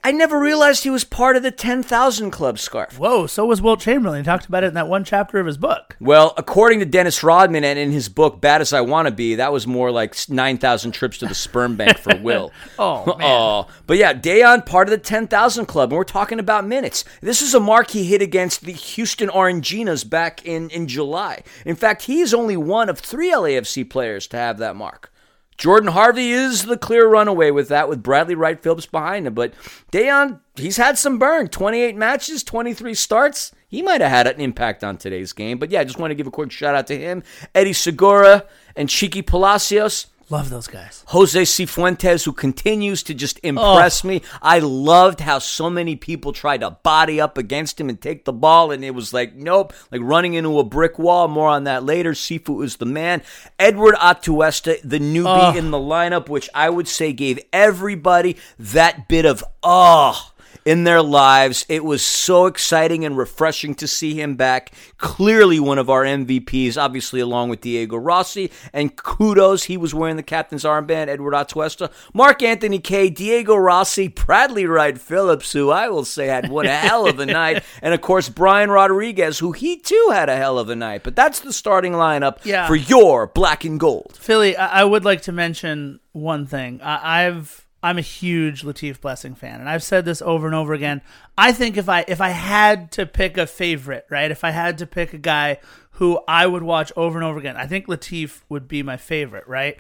I never realized he was part of the 10,000 Club, Scarf. Whoa, so was Wilt Chamberlain. He talked about it in that one chapter of his book. Well, according to Dennis Rodman and in his book Bad as I Want to Be, that was more like 9,000 trips to the sperm bank for Will. Oh, man. Oh, but yeah, Dejan part of the 10,000 club, and we're talking about minutes. This is a mark he hit against the Houston Oranginas back in, in July. In fact, he is only one of three LAFC players to have that mark. Jordan Harvey is the clear runaway with that, with Bradley Wright Phillips behind him. But Dejan, he's had some burn 28 matches, 23 starts. He might have had an impact on today's game. But yeah, I just want to give a quick shout out to him, Eddie Segura, and Chiqui Palacios. Love those guys. Jose Cifuentes, who continues to just impress oh. me. I loved how so many people tried to body up against him and take the ball, and it was like, nope, like running into a brick wall. More on that later. Sifu is the man. Edward Atuesta, the newbie in the lineup, which I would say gave everybody that bit of, oh, in their lives. It was so exciting and refreshing to see him back. Clearly one of our MVPs, obviously along with Diego Rossi. And kudos, he was wearing the captain's armband, Edward Atuesta. Mark-Anthony Kaye, Diego Rossi, Bradley Wright Phillips, who I will say had one hell of a night. And of course, Brian Rodriguez, who he too had a hell of a night. But that's the starting lineup Yeah. for your black and gold. Philly, I, I would like to mention one thing. I, I've I'm a huge Latif Blessing fan, and I've said this over and over again. I think if I if I had to pick a favorite, right? If I had to pick a guy who I would watch over and over again, I think Latif would be my favorite, right?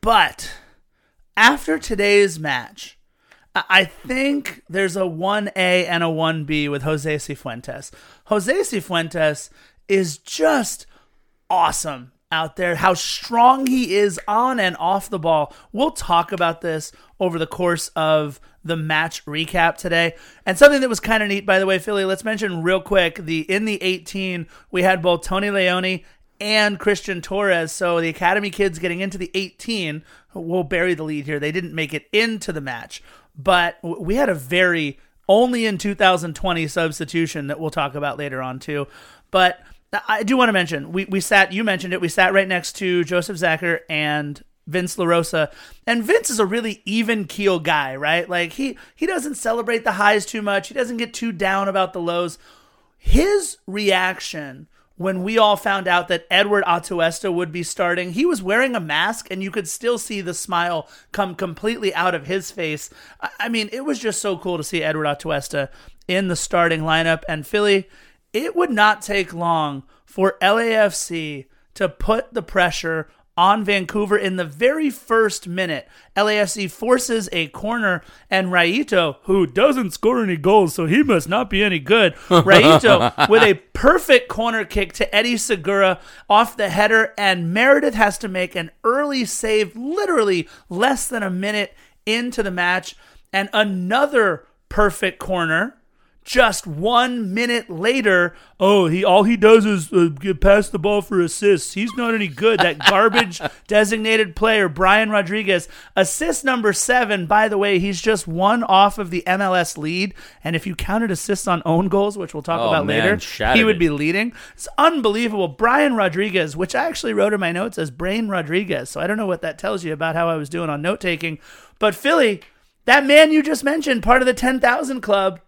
But after today's match, I think there's a 1A and a 1B with Jose Cifuentes. Jose Cifuentes is just awesome out there, how strong he is on and off the ball. We'll talk about this over the course of the match recap today. And something that was kind of neat, by the way, Philly, let's mention real quick the in the 18, we had both Tony Leone and Christian Torres. So the Academy kids getting into the 18 will bury the lead here. They didn't make it into the match, but we had a very only in 2020 substitution that we'll talk about later on too. But Uh, I do want to mention we we sat you mentioned it we sat right next to Joseph Zacher and Vince LaRosa. And Vince is a really even keel guy, right? Like he he doesn't celebrate the highs too much. He doesn't get too down about the lows. His reaction when we all found out that Edward Atuesta would be starting, he was wearing a mask and you could still see the smile come completely out of his face. I mean, it was just so cool to see Edward Atuesta in the starting lineup. And Philly, it would not take long for LAFC to put the pressure on Vancouver in the very first minute. LAFC forces a corner, and Raito, who doesn't score any goals, so he must not be any good. Raito with a perfect corner kick to Eddie Segura off the header, and Meredith has to make an early save, literally less than a minute into the match, and another perfect corner just one minute later, oh, he all he does is uh, pass the ball for assists. He's not any good. That garbage designated player, Brian Rodriguez, assist number seven. By the way, he's just one off of the MLS lead, and if you counted assists on own goals, which we'll talk Oh, about man, later, shattered he would be leading. It's unbelievable. Brian Rodriguez, which I actually wrote in my notes as Brain Rodriguez, so I don't know what that tells you about how I was doing on note taking, but Philly. That man you just mentioned, part of the 10,000 club,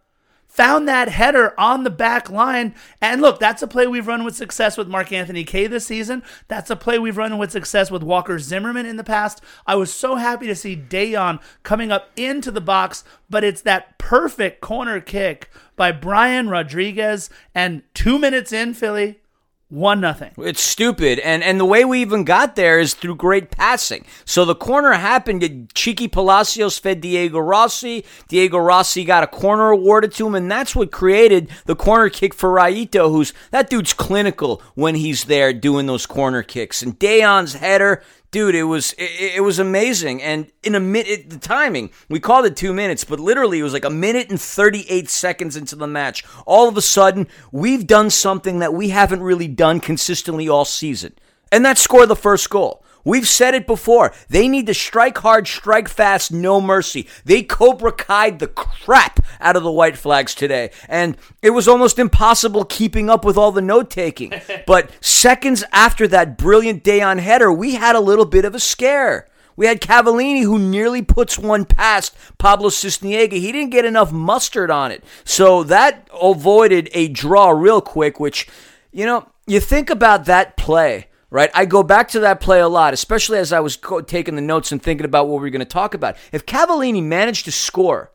found that header on the back line. And look, that's a play we've run with success with Mark-Anthony Kaye this season. That's a play we've run with success with Walker Zimmerman in the past. I was so happy to see Dejan coming up into the box, but it's that perfect corner kick by Brian Rodriguez. And two minutes in, Philly, one nothing. It's stupid, and and the way we even got there is through great passing. So the corner happened. Cheeky Palacios fed Diego Rossi. Diego Rossi got a corner awarded to him, and that's what created the corner kick for Raito. Who's that dude's clinical when he's there doing those corner kicks. And Dejan's header, dude, it was it, it was amazing. And in a minute, the timing we called it two minutes, but literally it was like a minute and thirty eight seconds into the match. All of a sudden, we've done something that we haven't really done consistently all season, and that score the first goal. We've said it before. They need to strike hard, strike fast, no mercy. They Cobra Kai'd the crap out of the White Flags today. And it was almost impossible keeping up with all the note taking. but seconds after that brilliant Dejan header, we had a little bit of a scare. We had Cavallini who nearly puts one past Pablo Sisniega. He didn't get enough mustard on it. So that avoided a draw real quick, which, you know, you think about that play right? I go back to that play a lot, especially as I was co- taking the notes and thinking about what we are going to talk about. If Cavallini managed to score,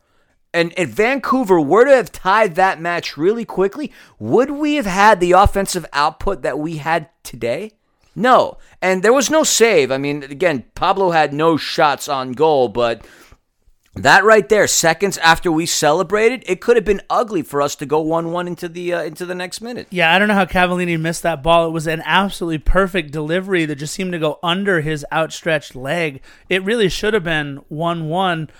and if Vancouver were to have tied that match really quickly, would we have had the offensive output that we had today? No. And there was no save. I mean, again, Pablo had no shots on goal, but that right there, seconds after we celebrated, it could have been ugly for us to go one-one into the uh, into the next minute. Yeah, I don't know how Cavallini missed that ball. It was an absolutely perfect delivery that just seemed to go under his outstretched leg. It really should have been 1 1.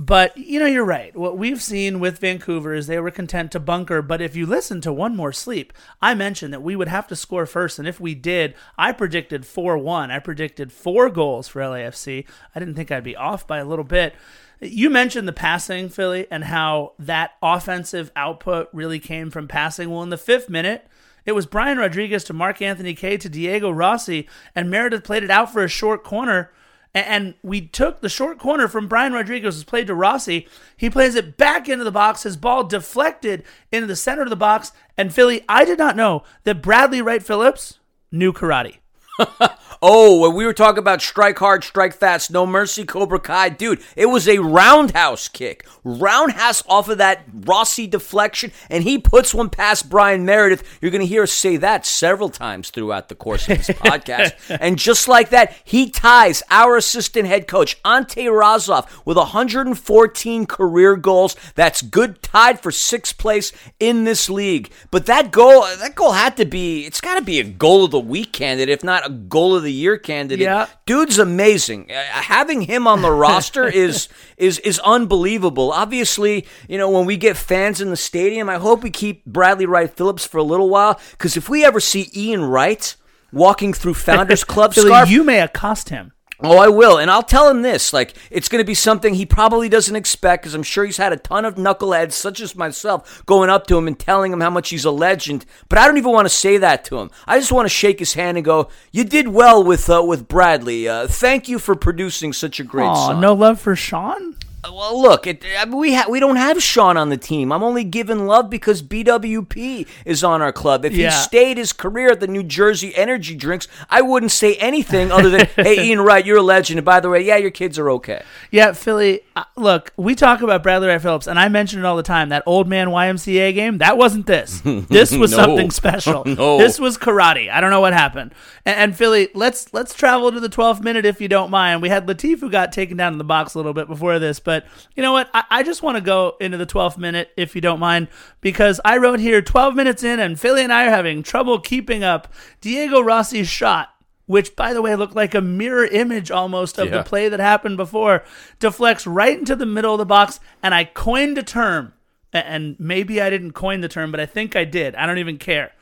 But, you know, you're right. What we've seen with Vancouver is they were content to bunker. But if you listen to One More Sleep, I mentioned that we would have to score first. And if we did, I predicted 4 1. I predicted four goals for LAFC. I didn't think I'd be off by a little bit. You mentioned the passing, Philly, and how that offensive output really came from passing. Well, in the fifth minute, it was Brian Rodriguez to Mark-Anthony Kaye to Diego Rossi, and Meredith played it out for a short corner. And we took the short corner from Brian Rodriguez, was played to Rossi. He plays it back into the box. His ball deflected into the center of the box. And Philly, I did not know that Bradley Wright Phillips knew karate. Oh, when we were talking about strike hard, strike fast, no mercy, Cobra Kai, dude, it was a roundhouse kick. Roundhouse off of that Rossi deflection, and he puts one past Brian Meredith. You're going to hear us say that several times throughout the course of this podcast. And just like that, he ties our assistant head coach, Ante Razov, with 114 career goals. That's good, tied for sixth place in this league. But that goal, that goal had to be, it's got to be a goal of the week candidate, if not a goal of the year candidate. Yeah. Dude's amazing. Uh, having him on the roster is is is unbelievable. Obviously, you know when we get fans in the stadium, I hope we keep Bradley Wright Phillips for a little while because if we ever see Ian Wright walking through Founders Club scarf, you may accost him. Oh, I will. And I'll tell him this. Like, it's going to be something he probably doesn't expect because I'm sure he's had a ton of knuckleheads, such as myself, going up to him and telling him how much he's a legend. But I don't even want to say that to him. I just want to shake his hand and go, You did well with uh, with Bradley. Uh, thank you for producing such a great Aw, song. no love for Sean? Well, look, it, I mean, we ha- we don't have Sean on the team. I'm only giving love because BWP is on our club. If Yeah. he stayed his career at the New Jersey Energy Drinks, I wouldn't say anything other than, "Hey, Ian Wright, you're a legend." And by the way, yeah, your kids are okay. Yeah, Philly. Uh, look, we talk about Bradley Wright Phillips, and I mention it all the time. That old man YMCA game, that wasn't this. This was No. something special. No. This was karate. I don't know what happened. And, and Philly, let's let's travel to the 12th minute if you don't mind. We had Latif who got taken down in the box a little bit before this, but you know what? I, I just want to go into the 12th minute if you don't mind, because I wrote here 12 minutes in, and Philly and I are having trouble keeping up Diego Rossi's shot. Which, by the way, looked like a mirror image almost of Yeah. the play that happened before, deflects right into the middle of the box, and I coined a term, and maybe I didn't coin the term, but I think I did. I don't even care.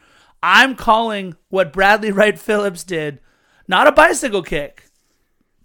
I'm calling what Bradley Wright Phillips did not a bicycle kick,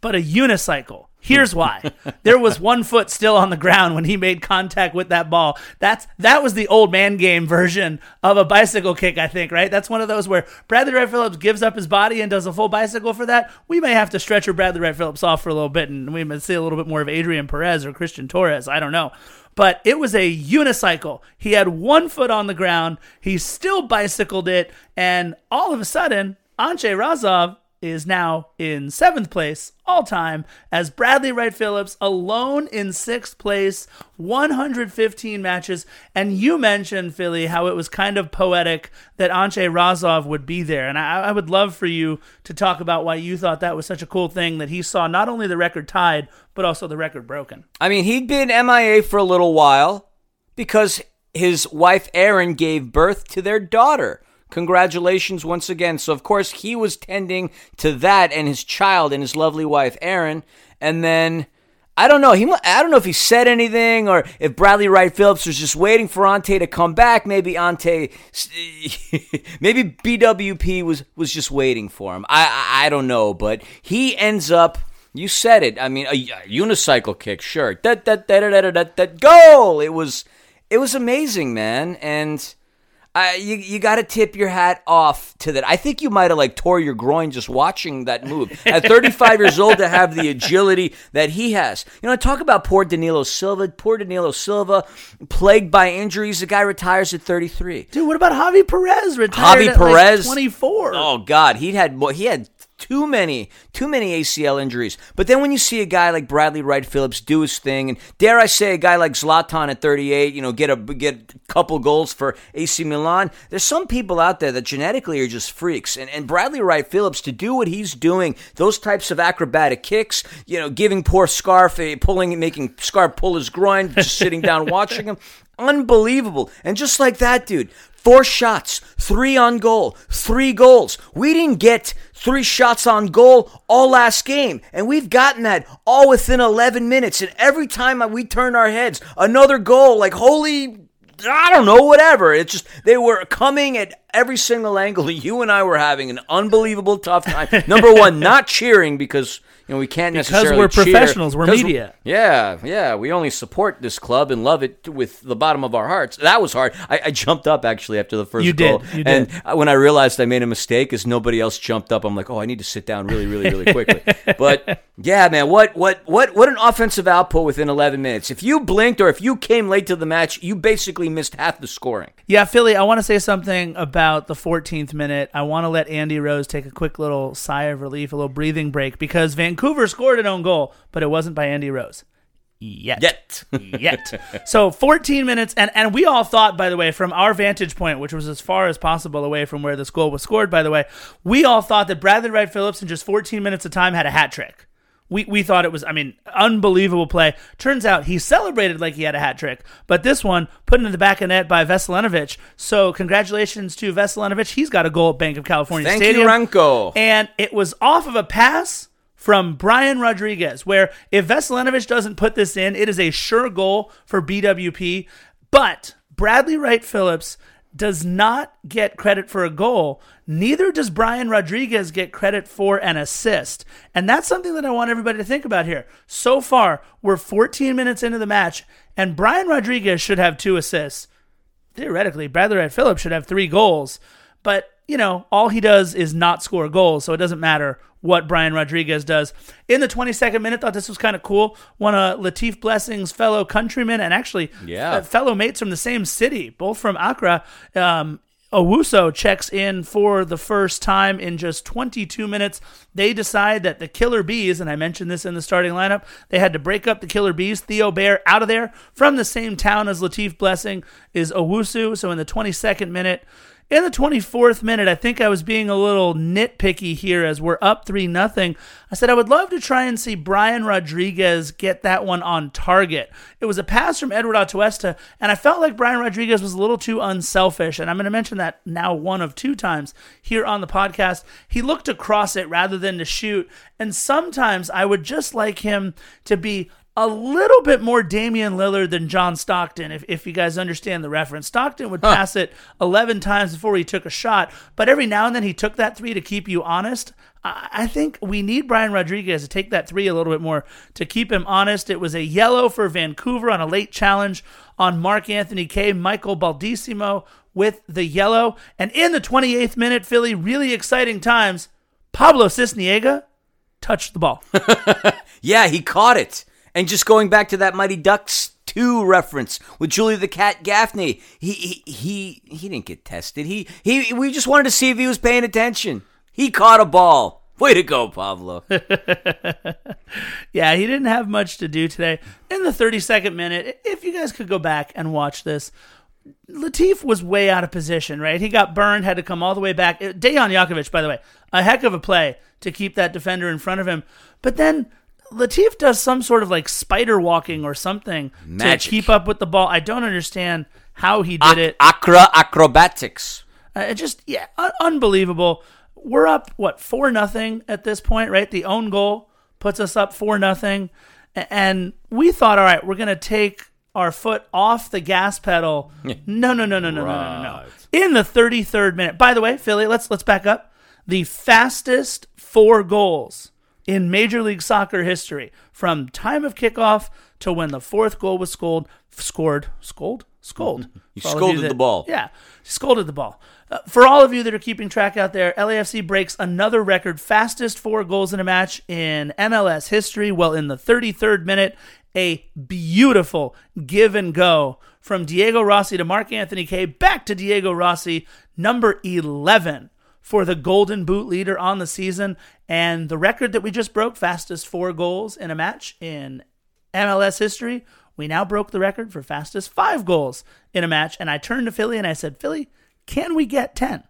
but a unicycle. Here's why. there was one foot still on the ground when he made contact with that ball. That's that was the old man game version of a bicycle kick, I think, right? That's one of those where Bradley Wright Phillips gives up his body and does a full bicycle for that. We may have to stretch your Bradley Wright Phillips off for a little bit and we may see a little bit more of Adrian Perez or Christian Torres. I don't know. But it was a unicycle. He had one foot on the ground. He still bicycled it. And all of a sudden, Ante Razov is now in seventh place all time as Bradley Wright Phillips alone in sixth place, 115 matches. And you mentioned, Philly, how it was kind of poetic that Ante Razov would be there. And I, I would love for you to talk about why you thought that was such a cool thing that he saw not only the record tied, but also the record broken. I mean, he'd been MIA for a little while because his wife Erin gave birth to their daughter. Congratulations once again. So, of course, he was tending to that and his child and his lovely wife Erin. And then I don't know. He I don't know if he said anything or if Bradley Wright Phillips was just waiting for Ante to come back. Maybe Ante, maybe BWP was was just waiting for him. I I, don't know, but he ends up. You said it. I mean, a, a unicycle kick, sure. That da, da, da, da, goal. It was it was amazing, man, and. I you you got to tip your hat off to that. I think you might have like tore your groin just watching that move. At 35 years old, to have the agility that he has. You know, I talk about poor Danilo Silva. Poor Danilo Silva, plagued by injuries. The guy retires at 33. Dude, what about Javi Perez? Retired Javi at like Perez, 24. Oh God, he had more. He had too many, too many ACL injuries. But then when you see a guy like Bradley Wright Phillips do his thing, and dare I say, a guy like Zlatan at 38, you know, get a get a couple goals for AC Milan. There's some people out there that genetically are just freaks, and and Bradley Wright Phillips to do what he's doing, those types of acrobatic kicks, you know, giving poor Scarf a pulling, making Scarf pull his groin, just sitting down watching him. Unbelievable. And just like that, dude, four shots, three on goal, three goals. We didn't get three shots on goal all last game. And we've gotten that all within 11 minutes. And every time we turn our heads, another goal, like, holy. I don't know, whatever. It's just they were coming at every single angle. You and I were having an unbelievable tough time. Number one, not cheering because you know we can't Because necessarily we're cheer. professionals, we're media. yeah, yeah. We only support this club and love it with the bottom of our hearts. That was hard. I, I jumped up actually after the first You did, goal. you and did. uh, when I realized I made a mistake, as nobody else jumped up, I'm like, oh, I need to sit down really, really, really quickly. but yeah, man, what, what, what, what an offensive output within 11 minutes. If you blinked or if you came late to the match, you basically missed half the scoring. Yeah, Philly, I want to say something about about the 14th minute, I want to let Andy Rose take a quick little sigh of relief, a little breathing break, because Vancouver scored an own goal, but it wasn't by Andy Rose. Yet. Yet. Yet. So 14 minutes, and, and we all thought, by the way, from our vantage point, which was as far as possible away from where this goal was scored, by the way, we all thought that Bradley Wright Phillips in just 14 minutes of time had a hat trick. We, we thought it was, I mean, unbelievable play. Turns out he celebrated like he had a hat trick, but this one put into the back of net by Veselinovic. So congratulations to Veselinovic. He's got a goal at Bank of California Thank Stadium. you, Ranko. And it was off of a pass from Brian Rodriguez, where if Veselinovic doesn't put this in, it is a sure goal for BWP. But Bradley Wright Phillips does not get credit for a goal. Neither does Brian Rodriguez get credit for an assist. And that's something that I want everybody to think about here. So far, we're 14 minutes into the match, and Brian Rodriguez should have two assists theoretically, Bradley Wright Phillips should have three goals. But, you know, all he does is not score goals, so it doesn't matter what Brian Rodriguez does. In the 22nd minute, thought this was kind of cool. One of Latif Blessing's fellow countrymen and actually Yeah. uh, fellow mates from the same city, both from Accra. Um, Owusu checks in for the first time in just 22 minutes. They decide that the Killer Bees, and I mentioned this in the starting lineup, they had to break up the Killer Bees. Theo Bair out of there from the same town as Latif Blessing is Owusu. So in the 22nd minute, in the 24th minute, I think I was being a little nitpicky here as we're up 3 nothing. I said I would love to try and see Brian Rodriguez get that one on target. It was a pass from Edward Atuesta, and I felt like Brian Rodriguez was a little too unselfish. And I'm going to mention that now one of two times here on the podcast. He looked to cross it rather than to shoot. And sometimes I would just like him to be a little bit more Damian Lillard than John Stockton, if, if you guys understand the reference. Stockton would pass it 11 times before he took a shot, but every now and then he took that three to keep you honest. I, I think we need Brian Rodriguez to take that three a little bit more to keep him honest. It was a yellow for Vancouver on a late challenge on Mark-Anthony Kaye. Michael Baldisimo with the yellow. And in the 28th minute, Philly, really exciting times, Pablo Sisniega touched the ball. Yeah, he caught it. And just going back to that Mighty Ducks 2 reference with Julie the Cat Gaffney, he he he, he didn't get tested. He he we just wanted to see if he was paying attention. He caught a ball. Way to go, Pablo. Yeah, he didn't have much to do today. In the 32nd minute, if you guys could go back and watch this, Latif was way out of position, right? He got burned, had to come all the way back. Dejan Jakovic, by the way, a heck of a play to keep that defender in front of him. But then Latif does some sort of like spider walking or something Magic. to keep up with the ball. I don't understand how he did Ac- it. Acro acrobatics. Uh, it just yeah, un- unbelievable. We're up what four nothing at this point, right? The own goal puts us up four nothing, and we thought, all right, we're gonna take our foot off the gas pedal. no, no, no, no, no, no, no, no. In the 33rd minute. By the way, Philly, let's let's back up. The fastest four goals in Major League Soccer history, from time of kickoff to when the fourth goal was scored, scored, scored, scold. You For all of scolded that- the ball. Yeah, scolded the ball. Uh, for all of you that are keeping track out there, LAFC breaks another record, fastest four goals in a match in MLS history. Well, in the 33rd minute, a beautiful give and go from Diego Rossi to Mark-Anthony Kaye back to Diego Rossi, number 11 for the Golden Boot leader on the season, and the record that we just broke, fastest four goals in a match in MLS history. We now broke the record for fastest five goals in a match. And I turned to Philly and I said, Philly, can we get 10?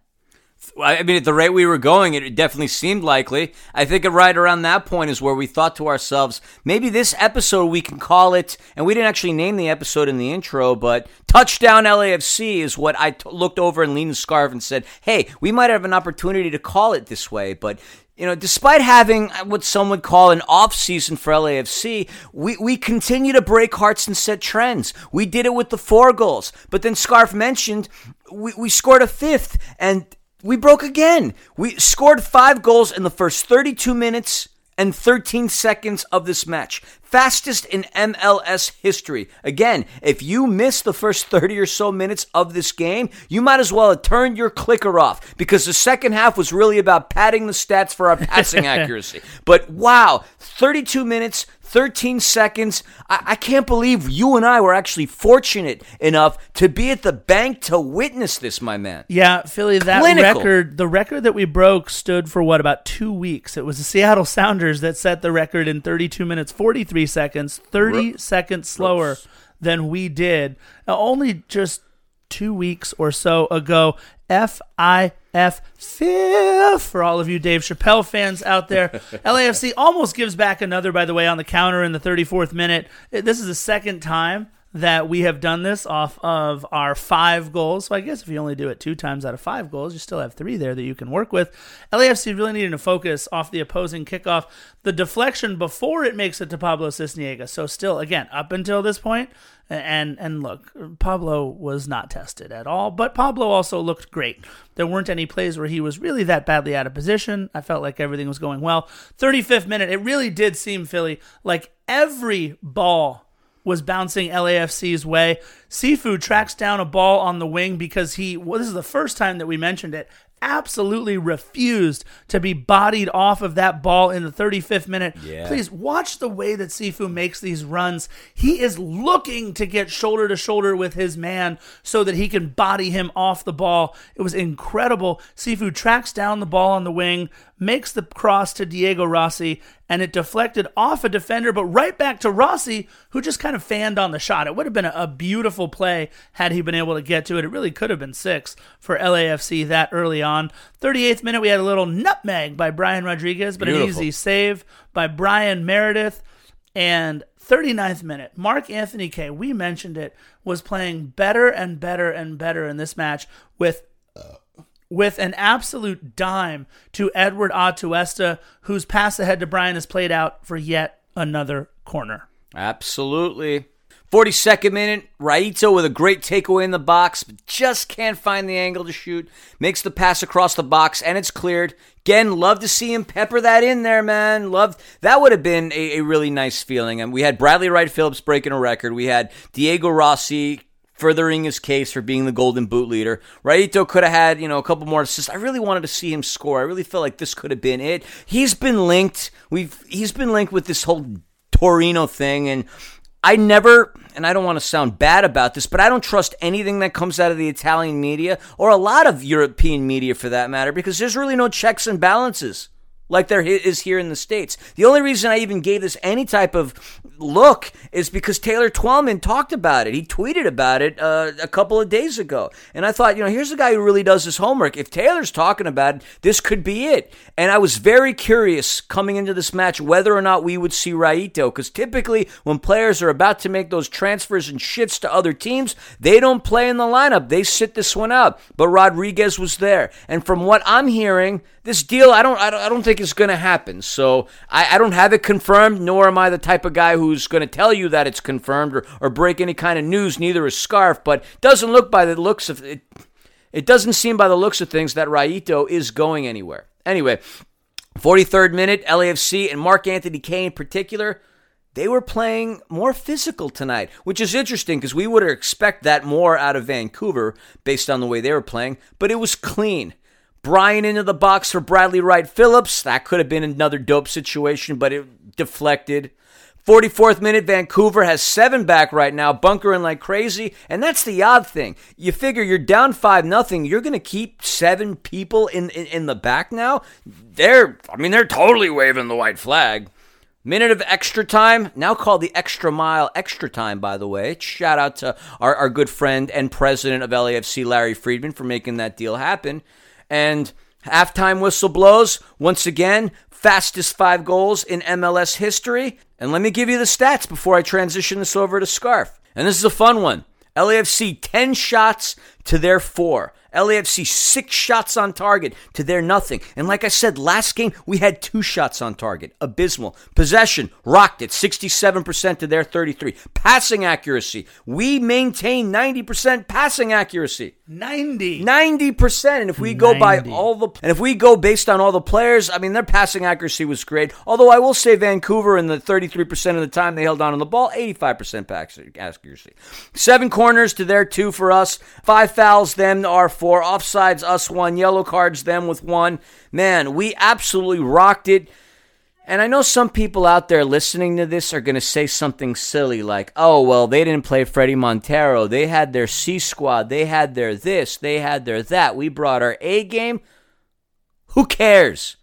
I mean, at the rate we were going, it definitely seemed likely. I think right around that point is where we thought to ourselves, maybe this episode we can call it, and we didn't actually name the episode in the intro, but Touchdown LAFC is what I t- looked over and leaned the scarf and said, hey, we might have an opportunity to call it this way, but you know, despite having what some would call an off season for LAFC, we, we continue to break hearts and set trends. We did it with the four goals, but then Scarf mentioned we, we scored a fifth and we broke again. We scored five goals in the first 32 minutes and 13 seconds of this match. Fastest in MLS history. Again, if you missed the first 30 or so minutes of this game, you might as well have turned your clicker off because the second half was really about padding the stats for our passing accuracy. But wow, 32 minutes, 13 seconds. I, I can't believe you and I were actually fortunate enough to be at the bank to witness this, my man. Yeah, Philly, that Clinical. record, the record that we broke stood for what, about two weeks? It was the Seattle Sounders that set the record in 32 minutes, 43 seconds, 30 seconds slower than we did. Now, only just two weeks or so ago. F I F fifth for all of you Dave Chappelle fans out there. LAFC almost gives back another, by the way, on the counter in the 34th minute. This is the second time that we have done this off of our five goals. So I guess if you only do it two times out of five goals, you still have three there that you can work with. LAFC really needing to focus off the opposing kickoff, the deflection before it makes it to Pablo Sisniega. So still, again, up until this point, and and look, Pablo was not tested at all, but Pablo also looked great. There weren't any plays where he was really that badly out of position. I felt like everything was going well. 35th minute, it really did seem Philly like every ball was bouncing LAFC's way. Seafood tracks down a ball on the wing because he, well, this is the first time that we mentioned it, absolutely refused to be bodied off of that ball in the 35th minute. Yeah. Please watch the way that Sifu makes these runs. He is looking to get shoulder to shoulder with his man so that he can body him off the ball. It was incredible. Sifu tracks down the ball on the wing, makes the cross to Diego Rossi, and it deflected off a defender, but right back to Rossi, who just kind of fanned on the shot. It would have been a, a beautiful play had he been able to get to it. It really could have been six for LAFC that early on. 38th minute, we had a little nutmeg by Brian Rodriguez, but an easy save by Brian Meredith. And 39th minute, Mark-Anthony Kaye, we mentioned it, was playing better and better and better in this match with with an absolute dime to Edward Atuesta, whose pass ahead to Brian is played out for yet another corner. Absolutely. 42nd minute, Raito with a great takeaway in the box, but just can't find the angle to shoot. Makes the pass across the box, and it's cleared. Again, love to see him pepper that in there, man. Love that would have been a, a really nice feeling. And we had Bradley Wright Phillips breaking a record. We had Diego Rossi furthering his case for being the golden boot leader. Raito could have had, you know, a couple more assists. I really wanted to see him score. I really felt like this could have been it. He's been linked. We've he's been linked with this whole Torino thing and I never, and I don't want to sound bad about this, but I don't trust anything that comes out of the Italian media or a lot of European media for that matter because there's really no checks and balances like there is here in the States. The only reason I even gave this any type of look is because Taylor Twellman talked about it. He tweeted about it uh, a couple of days ago. And I thought, you know, here's a guy who really does his homework. If Taylor's talking about it, this could be it. And I was very curious coming into this match whether or not we would see Raito, because typically when players are about to make those transfers and shifts to other teams, they don't play in the lineup. They sit this one out. But Rodriguez was there. And from what I'm hearing, this deal, I don't, I don't, I don't think is going to happen. So I, I don't have it confirmed, nor am I the type of guy who's going to tell you that it's confirmed or, or break any kind of news. Neither is Scarf, but doesn't look by the looks of it. It doesn't seem by the looks of things that Raito is going anywhere. Anyway, 43rd minute, LAFC and Mark-Anthony Kaye in particular, they were playing more physical tonight, which is interesting because we would expect that more out of Vancouver based on the way they were playing, but it was clean. Brian into the box for Bradley Wright Phillips. That could have been another dope situation, but it deflected. 44th minute, Vancouver has seven back right now, bunkering like crazy, and that's the odd thing. You figure you're down five nothing, you're gonna keep seven people in, in in the back now. They're, I mean, they're totally waving the white flag. Minute of extra time, now called the extra mile extra time, by the way. Shout out to our, our good friend and president of LAFC, Larry Freedman, for making that deal happen. And halftime whistle blows. Once again, fastest five goals in MLS history. And let me give you the stats before I transition this over to Scarf. And this is a fun one. LAFC 10 shots to their four. LAFC six shots on target to their nothing. And like I said, last game we had two shots on target. Abysmal. Possession, rocked it 67% to their 33. Passing accuracy, we maintain 90% passing accuracy. 90. 90%. And if we go by 90. all the and if we go based on all the players, I mean their passing accuracy was great. Although I will say Vancouver in the 33% of the time they held on to the ball, 85% passing accuracy. Seven corners to their two for us. Five fouls them are our four. Offsides us one. Yellow cards them with one. Man, we absolutely rocked it. And I know some people out there listening to this are going to say something silly like, oh, well, they didn't play Freddie Montero. They had their C squad. They had their this. They had their that. We brought our A game. Who cares?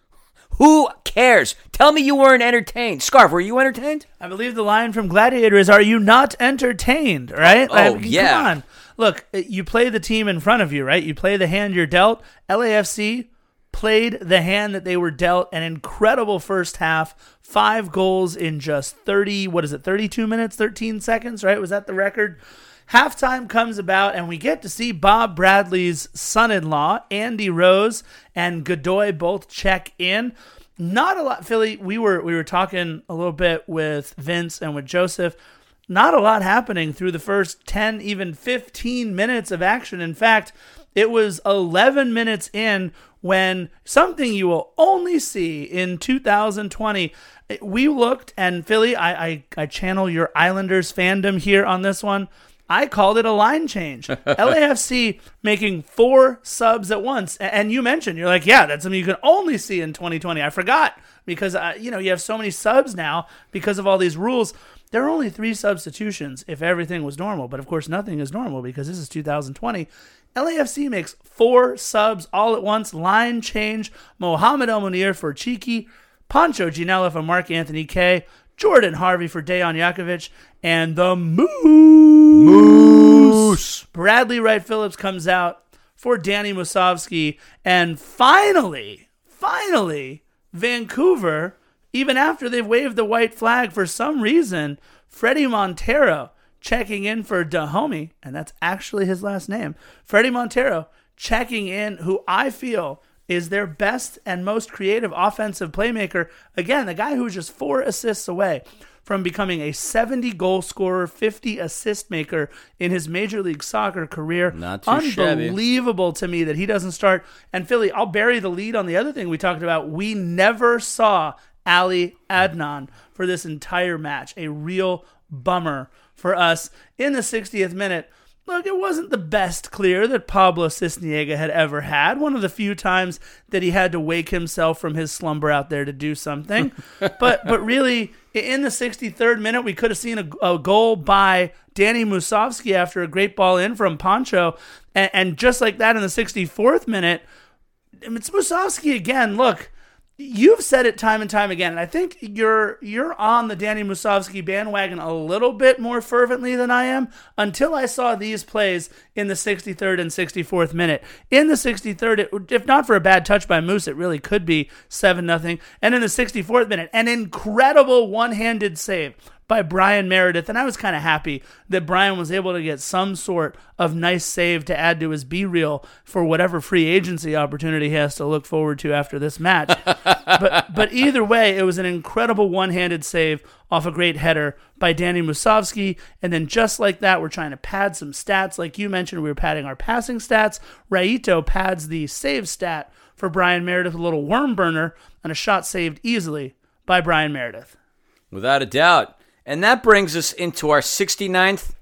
Who cares? Tell me you weren't entertained. Scarf, were you entertained? I believe the line from Gladiator is, "Are you not entertained?" Right? Oh, I mean, yeah. Come on. Look, uh, you play the team in front of you, right? You play the hand you're dealt. LAFC played the hand that they were dealt. An incredible first half, five goals in just thirty. What is it? Thirty-two minutes, thirteen seconds. Right? Was that the record? Halftime comes about, and we get to see Bob Bradley's son in law, Andy Rose, and Godoy both check in. Not a lot, Philly. We were we were talking a little bit with Vince and with Joseph. Not a lot happening through the first 10, even 15 minutes of action. In fact, it was 11 minutes in when something you will only see in 2020. We looked, and Philly, I, I, I channel your Islanders fandom here on this one. I called it a line change. LAFC making four subs at once. And you mentioned, you're like, yeah, that's something you can only see in 2020. I forgot because, uh, you know, you have so many subs now because of all these rules. There are only three substitutions if everything was normal. But of course, nothing is normal because this is 2020. LAFC makes four subs all at once. Line change. Mohamed El Munir for Cheeky. Pancho Ginella for Mark-Anthony Kaye. Jordan Harvey for Dejan Jakovic. And the Moose. Bradley Wright Phillips comes out for Danny Musovski. And finally, finally, Vancouver, even after they've waved the white flag for some reason, Freddie Montero checking in for Dajome, and that's actually his last name. Freddie Montero checking in, who I feel is their best and most creative offensive playmaker. Again, the guy who was just four assists away from becoming a 70 goal scorer, 50 assist maker in his Major League Soccer career. Not too shabby. Unbelievable to me that he doesn't start. And Philly, I'll bury the lead on the other thing we talked about. We never saw Ali Adnan for this entire match. A real bummer for us in the 60th minute. Look, it wasn't the best clear that Pablo Sisniega had ever had. One of the few times that he had to wake himself from his slumber out there to do something. but but really, in the 63rd minute, we could have seen a, a goal by Danny Musovski after a great ball in from Pancho. And, and just like that in the 64th minute, it's Musovski again. Look, you've said it time and time again, and I think you're you're on the Danny Musovski bandwagon a little bit more fervently than I am. Until I saw these plays in the 63rd and 64th minute. In the 63rd, it, if not for a bad touch by Moose, it really could be seven nothing. And in the 64th minute, an incredible one-handed save by Brian Meredith, and I was kind of happy that Brian was able to get some sort of nice save to add to his B reel for whatever free agency opportunity he has to look forward to after this match. but but either way, it was an incredible one-handed save off a great header by Danny Musovski, and then just like that, we're trying to pad some stats. Like you mentioned, we were padding our passing stats. Raito pads the save stat for Brian Meredith, a little worm burner, and a shot saved easily by Brian Meredith. Without a doubt. And that brings us into our 69th,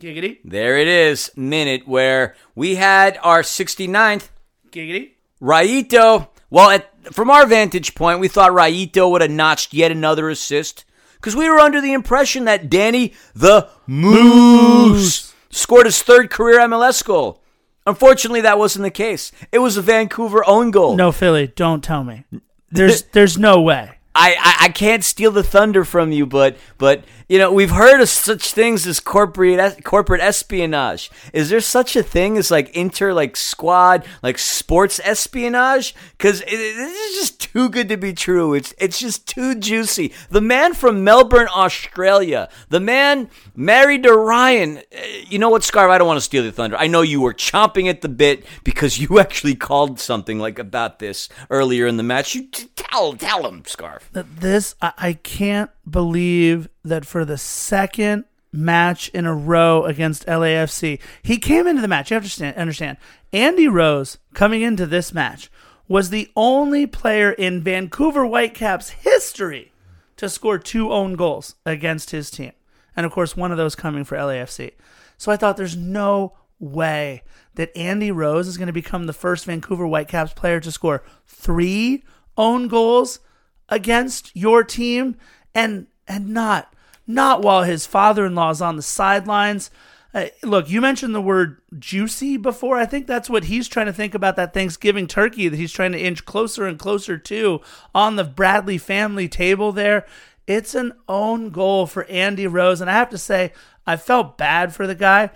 Giggity, there it is, minute where we had our 69th giggity. Raito. Well, at, from our vantage point, we thought Raito would have notched yet another assist because we were under the impression that Danny the Moose scored his third career MLS goal. Unfortunately, that wasn't the case. It was a Vancouver own goal. No, Philly, don't tell me. There's there's no way. I, I, I can't steal the thunder from you, but but you know we've heard of such things as corporate corporate espionage. Is there such a thing as like inter like squad like sports espionage? Because it, this is just too good to be true. It's it's just too juicy. The man from Melbourne, Australia, the man married to Ryan. Uh, You know what, Scarf? I don't want to steal the thunder. I know you were chomping at the bit because you actually called something like about this earlier in the match. You tell tell him, Scarf. this I, I can't believe that for the second match in a row against LAFC, he came into the match. You have to understand. Andy Rose coming into this match was the only player in Vancouver Whitecaps history to score two own goals against his team. And of course, one of those coming for LAFC. So I thought there's no way that Andy Rose is going to become the first Vancouver Whitecaps player to score three own goals against your team and and not not while his father-in-law is on the sidelines. Uh, look, you mentioned the word juicy before. I think that's what he's trying to think about that Thanksgiving turkey that he's trying to inch closer and closer to on the Bradley family table there. It's an own goal for Andy Rose. And I have to say, I felt bad for the guy.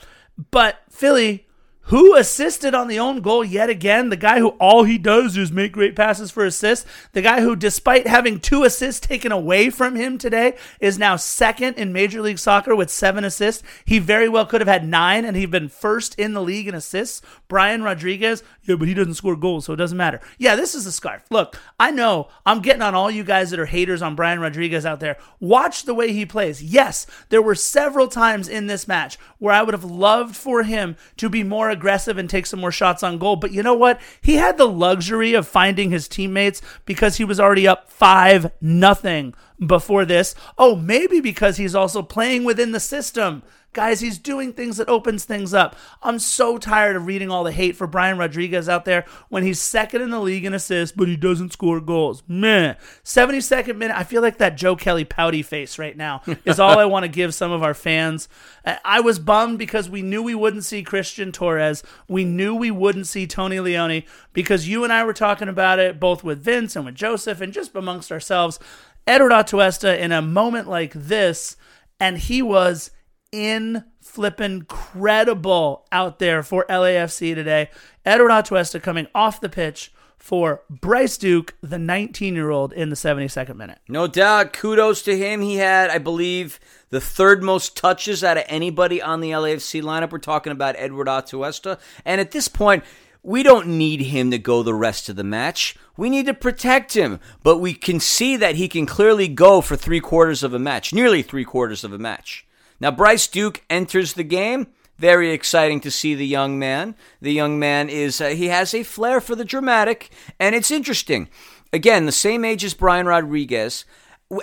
But Philly, who assisted on the own goal yet again? The guy who all he does is make great passes for assists. The guy who, despite having two assists taken away from him today, is now second in Major League Soccer with seven assists. He very well could have had nine and he'd been first in the league in assists. Brian Rodriguez, yeah, but he doesn't score goals, so it doesn't matter. Yeah, this is a scarf. Look, I know I'm getting on all you guys that are haters on Brian Rodriguez out there. Watch the way he plays. Yes, there were several times in this match where I would have loved for him to be more aggressive and take some more shots on goal. But you know what? He had the luxury of finding his teammates because he was already up 5 nothing before this. Oh, maybe because he's also playing within the system. Guys, he's doing things that opens things up. I'm so tired of reading all the hate for Brian Rodriguez out there when he's second in the league in assists, but he doesn't score goals. Man, 72nd minute, I feel like that Joe Kelly pouty face right now is all I want to give some of our fans. I was bummed because we knew we wouldn't see Christian Torres. We knew we wouldn't see Tony Leone because you and I were talking about it both with Vince and with Joseph and just amongst ourselves. Edward Atuesta in a moment like this, and he was in flippin' credible out there for LAFC today. Edward Atuesta coming off the pitch for Bryce Duke, the 19 year old, in the 72nd minute. No doubt. Kudos to him. He had, I believe, the third most touches out of anybody on the LAFC lineup. We're talking about Edward Atuesta. And at this point, we don't need him to go the rest of the match. We need to protect him. But we can see that he can clearly go for three quarters of a match, nearly three quarters of a match. Now, Bryce Duke enters the game. Very exciting to see the young man. The young man is, uh, he has a flair for the dramatic, and it's interesting. Again, the same age as Brian Rodriguez.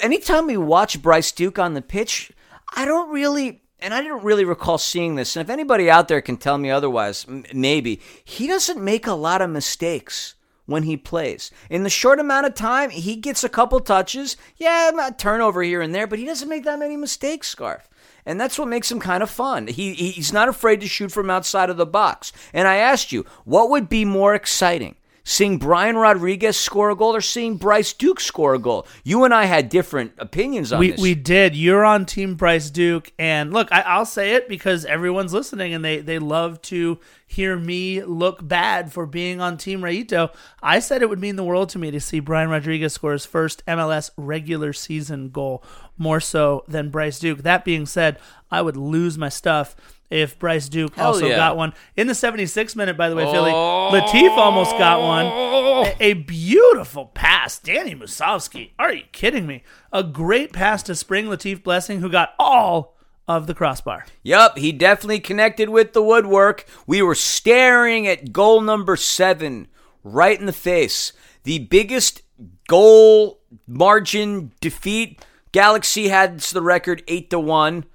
Anytime we watch Bryce Duke on the pitch, I don't really, and I didn't really recall seeing this. And if anybody out there can tell me otherwise, m- maybe, he doesn't make a lot of mistakes when he plays. In the short amount of time, he gets a couple touches. Yeah, a turnover here and there, but he doesn't make that many mistakes, Scarf and that's what makes him kind of fun. He he's not afraid to shoot from outside of the box. And I asked you, what would be more exciting? Seeing Brian Rodriguez score a goal or seeing Bryce Duke score a goal? You and I had different opinions on we, this. We did. You're on Team Bryce Duke, and look, I, I'll say it because everyone's listening, and they they love to hear me look bad for being on Team Rayito. I said it would mean the world to me to see Brian Rodriguez score his first MLS regular season goal, more so than Bryce Duke. That being said, I would lose my stuff if Bryce Duke Hell also yeah. got one. In the 76th minute, by the way, Philly, oh. Latif almost got one. A, a beautiful pass. Danny Musovski. Are you kidding me? A great pass to Spring Latif Blessing, who got all of the crossbar. Yup, he definitely connected with the woodwork. We were staring at goal number seven right in the face. The biggest goal margin defeat. Galaxy had the record eight to one.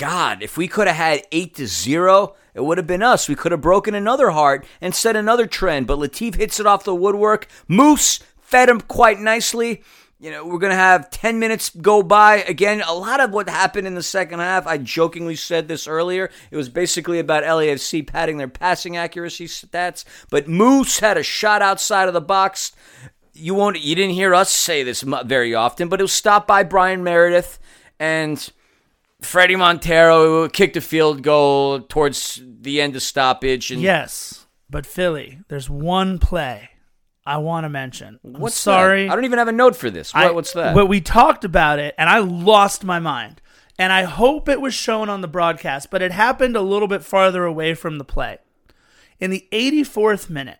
God, if we could have had eight to zero, it would have been us. We could have broken another heart and set another trend. But Latif hits it off the woodwork. Moose fed him quite nicely. You know, we're going to have 10 minutes go by. Again, a lot of what happened in the second half, I jokingly said this earlier. It was basically about LAFC padding their passing accuracy stats. But Moose had a shot outside of the box. You won't, you didn't hear us say this very often, but it was stopped by Bryan Meredith and Fredy Montero kicked a field goal towards the end of stoppage. And Yes, but Philly, there's one play I want to mention. I'm what's sorry. that? I don't even have a note for this. What, I- what's that? But we talked about it, and I lost my mind. And I hope it was shown on the broadcast, but it happened a little bit farther away from the play. In the 84th minute,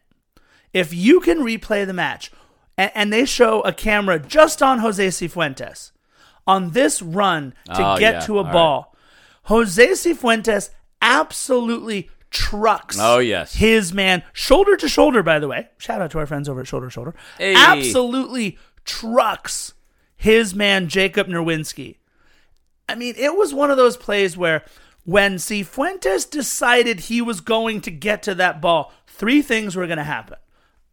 if you can replay the match, and, and they show a camera just on Jose Cifuentes on this run to Oh, get yeah. to a All ball, Jose Cifuentes absolutely trucks Oh, yes. his man shoulder to shoulder by the way. Shout out to our friends over at shoulder to shoulder. Hey. absolutely trucks his man Jakob Nerwinski. I mean it was one of those plays where when cifuentes decided he was going to get to that ball three things were going to happen.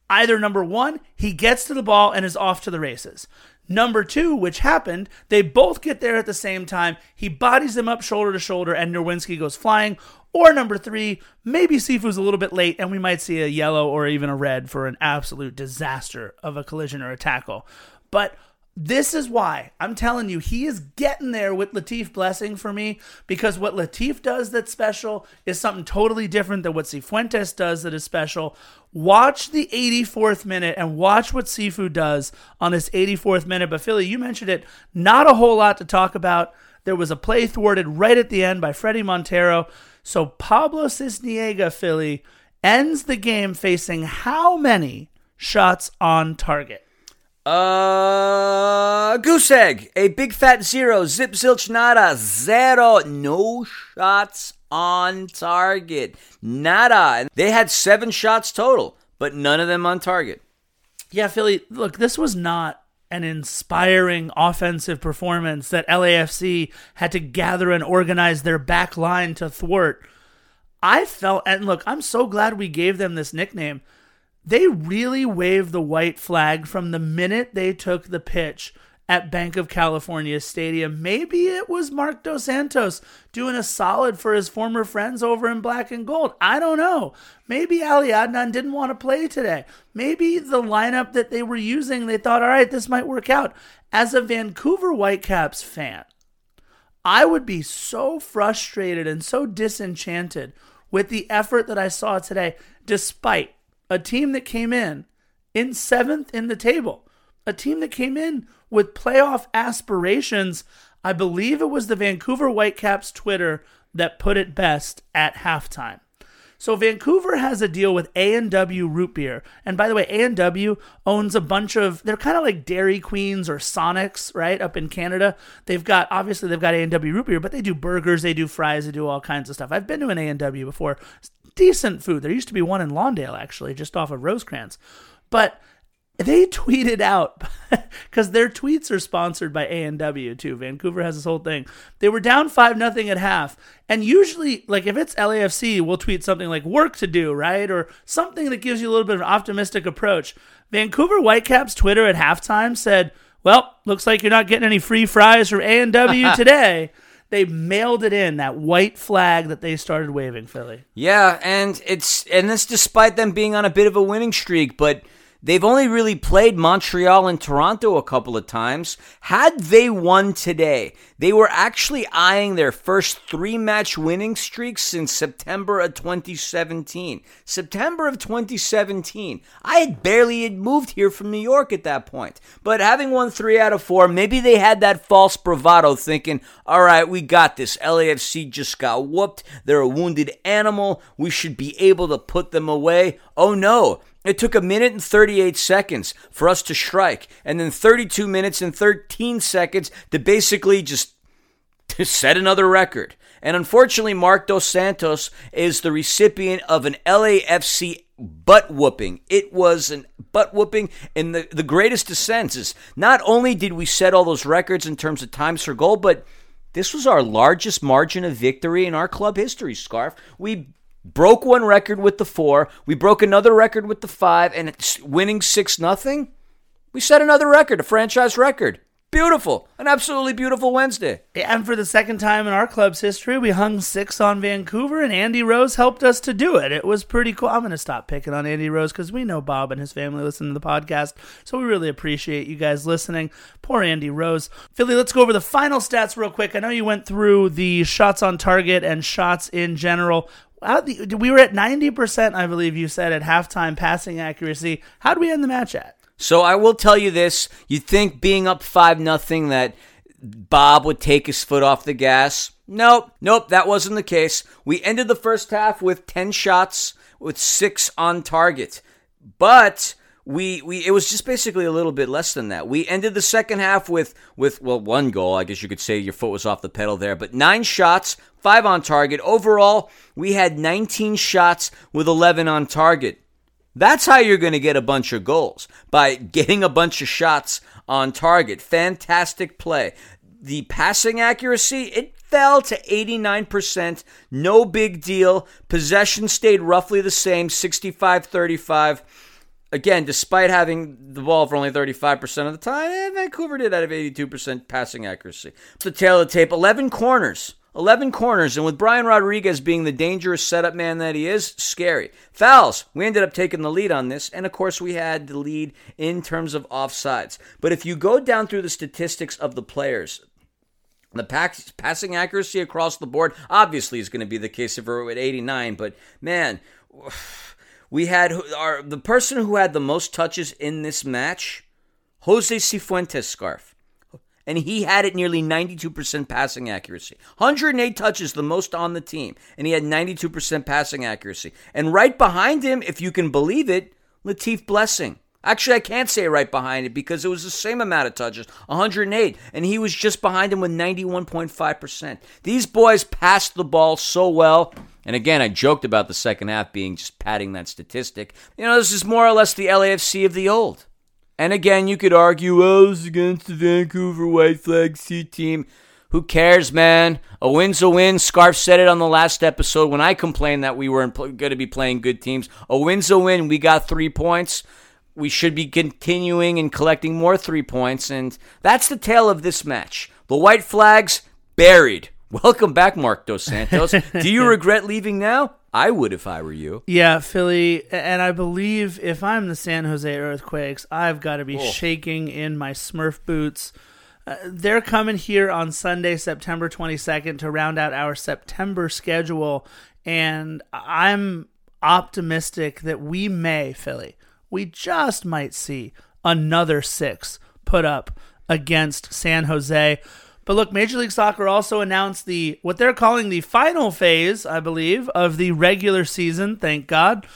Either number one he gets to the ball and is off to the races Number two, which happened, they both get there at the same time. He bodies them up shoulder to shoulder, and Nerwinski goes flying. Or number three, maybe Sifu's a little bit late, and we might see a yellow or even a red for an absolute disaster of a collision or a tackle. But this is why I'm telling you, he is getting there with Latif Blessing for me because what Latif does that's special is something totally different than what Cifuentes does that is special. Watch the 84th minute and watch what Sifu does on this 84th minute. But Philly, you mentioned it, not a whole lot to talk about. There was a play thwarted right at the end by Fredy Montero. So Pablo Sisniega, Philly, ends the game facing how many shots on target? Uh, goose egg, a big fat zero, zip zilch nada, zero, no shots on target, nada. They had seven shots total, but none of them on target. Yeah, Philly, look, this was not an inspiring offensive performance that LAFC had to gather and organize their back line to thwart. I felt, and look, I'm so glad we gave them this nickname they really waved the white flag from the minute they took the pitch at Bank of California Stadium. Maybe it was Marc Dos Santos doing a solid for his former friends over in black and gold. I don't know. Maybe Ali Adnan didn't want to play today. Maybe the lineup that they were using, they thought, all right, this might work out. As a Vancouver Whitecaps fan, I would be so frustrated and so disenchanted with the effort that I saw today, despite a team that came in in seventh in the table, a team that came in with playoff aspirations. I believe it was the Vancouver Whitecaps Twitter that put it best at halftime. So Vancouver has a deal with A&W Root Beer. And by the way, A&W owns a bunch of they're kind of like Dairy Queens or Sonics, right? Up in Canada. They've got obviously they've got A&W Root Beer, but they do burgers, they do fries, they do all kinds of stuff. I've been to an A&W before decent food. There used to be one in Lawndale, actually, just off of Rosecrans. But they tweeted out because their tweets are sponsored by A&W too. Vancouver has this whole thing. They were down five nothing at half, and usually, like if it's LAFC, we'll tweet something like "work to do," right, or something that gives you a little bit of an optimistic approach. Vancouver Whitecaps Twitter at halftime said, "Well, looks like you're not getting any free fries from A&W today." They mailed it in that white flag that they started waving Philly. Yeah, and it's and this despite them being on a bit of a winning streak, but They've only really played Montreal and Toronto a couple of times. Had they won today, they were actually eyeing their first three match winning streak since September of 2017. September of 2017. I had barely had moved here from New York at that point. But having won three out of four, maybe they had that false bravado thinking, all right, we got this. LAFC just got whooped. They're a wounded animal. We should be able to put them away. Oh no. It took a minute and 38 seconds for us to strike, and then 32 minutes and 13 seconds to basically just to set another record. And unfortunately, Marc Dos Santos is the recipient of an LAFC butt whooping. It was an butt whooping in the, the greatest of senses. Not only did we set all those records in terms of times for goal, but this was our largest margin of victory in our club history, Scarf. We broke one record with the four. We broke another record with the five, and it's winning six nothing. We set another record, a franchise record. Beautiful, an absolutely beautiful Wednesday. And for the second time in our club's history, we hung six on Vancouver, and Andy Rose helped us to do it. It was pretty cool. I'm going to stop picking on Andy Rose because we know Bob and his family listen to the podcast, so we really appreciate you guys listening. Poor Andy Rose. Philly, let's go over the final stats real quick. I know you went through the shots on target and shots in general we were at 90%, I believe you said, at halftime passing accuracy. How do we end the match at? So I will tell you this. You think being up 5 nothing that Bob would take his foot off the gas? Nope, nope, that wasn't the case. We ended the first half with 10 shots with 6 on target. But we we it was just basically a little bit less than that. We ended the second half with with well one goal. I guess you could say your foot was off the pedal there, but nine shots, five on target. Overall, we had 19 shots with 11 on target. That's how you're going to get a bunch of goals by getting a bunch of shots on target. Fantastic play. The passing accuracy, it fell to 89%. No big deal. Possession stayed roughly the same, 65 35 again, despite having the ball for only 35% of the time, eh, Vancouver did have 82% passing accuracy. The tail of the tape 11 corners. 11 corners, and with Brian Rodriguez being the dangerous setup man that he is, scary. Fouls, we ended up taking the lead on this, and of course, we had the lead in terms of offsides. But if you go down through the statistics of the players, the pass, passing accuracy across the board obviously is going to be the case if we're at 89, but man, we had our the person who had the most touches in this match, Jose Cifuentes scarf and he had it nearly 92% passing accuracy. 108 touches, the most on the team, and he had 92% passing accuracy. And right behind him, if you can believe it, Latif Blessing. Actually, I can't say right behind it because it was the same amount of touches, 108, and he was just behind him with 91.5%. These boys passed the ball so well. And again, I joked about the second half being just padding that statistic. You know, this is more or less the LAFC of the old. And again, you could argue, well, it was against the Vancouver White Flag C team. Who cares, man? A win's a win. Scarf said it on the last episode when I complained that we weren't going to be playing good teams. A win's a win. We got three points. We should be continuing and collecting more three points. And that's the tale of this match. The White Flags buried. Welcome back, Marc Dos Santos. Do you regret leaving now? I would if I were you. Yeah, Philly, and I believe if I'm the San Jose Earthquakes, I've got to be oh. shaking in my Smurf boots. Uh, they're coming here on Sunday, September 22nd, to round out our September schedule, and I'm optimistic that we may, Philly, we just might see another six put up against San Jose. But look, Major League Soccer also announced the what they're calling the final phase, I believe, of the regular season. Thank God.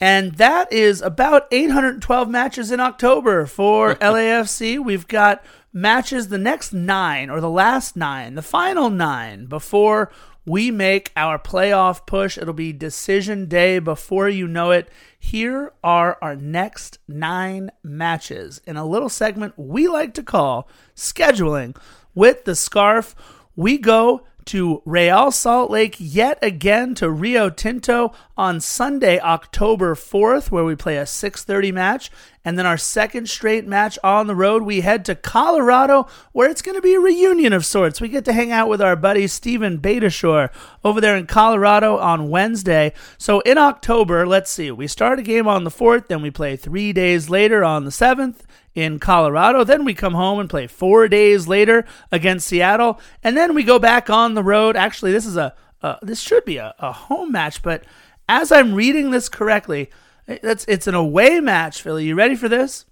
And that is about 812 matches in October for LAFC. We've got matches the next nine or the last nine, the final nine before we make our playoff push. It'll be decision day before you know it. Here are our next nine matches in a little segment we like to call scheduling with the scarf. We go to Real Salt Lake yet again to Rio Tinto on Sunday, October 4th, where we play a 6:30 match, and then our second straight match on the road, we head to Colorado, where it's going to be a reunion of sorts. We get to hang out with our buddy Steven Beitashour over there in Colorado on Wednesday. So in October, let's see, we start a game on the 4th, then we play 3 days later on the 7th, in Colorado. Then we come home and play four days later against Seattle, and then we go back on the road. Actually, this is a uh, this should be a, a home match, but as I'm reading this correctly, it's it's an away match. Philly, you ready for this?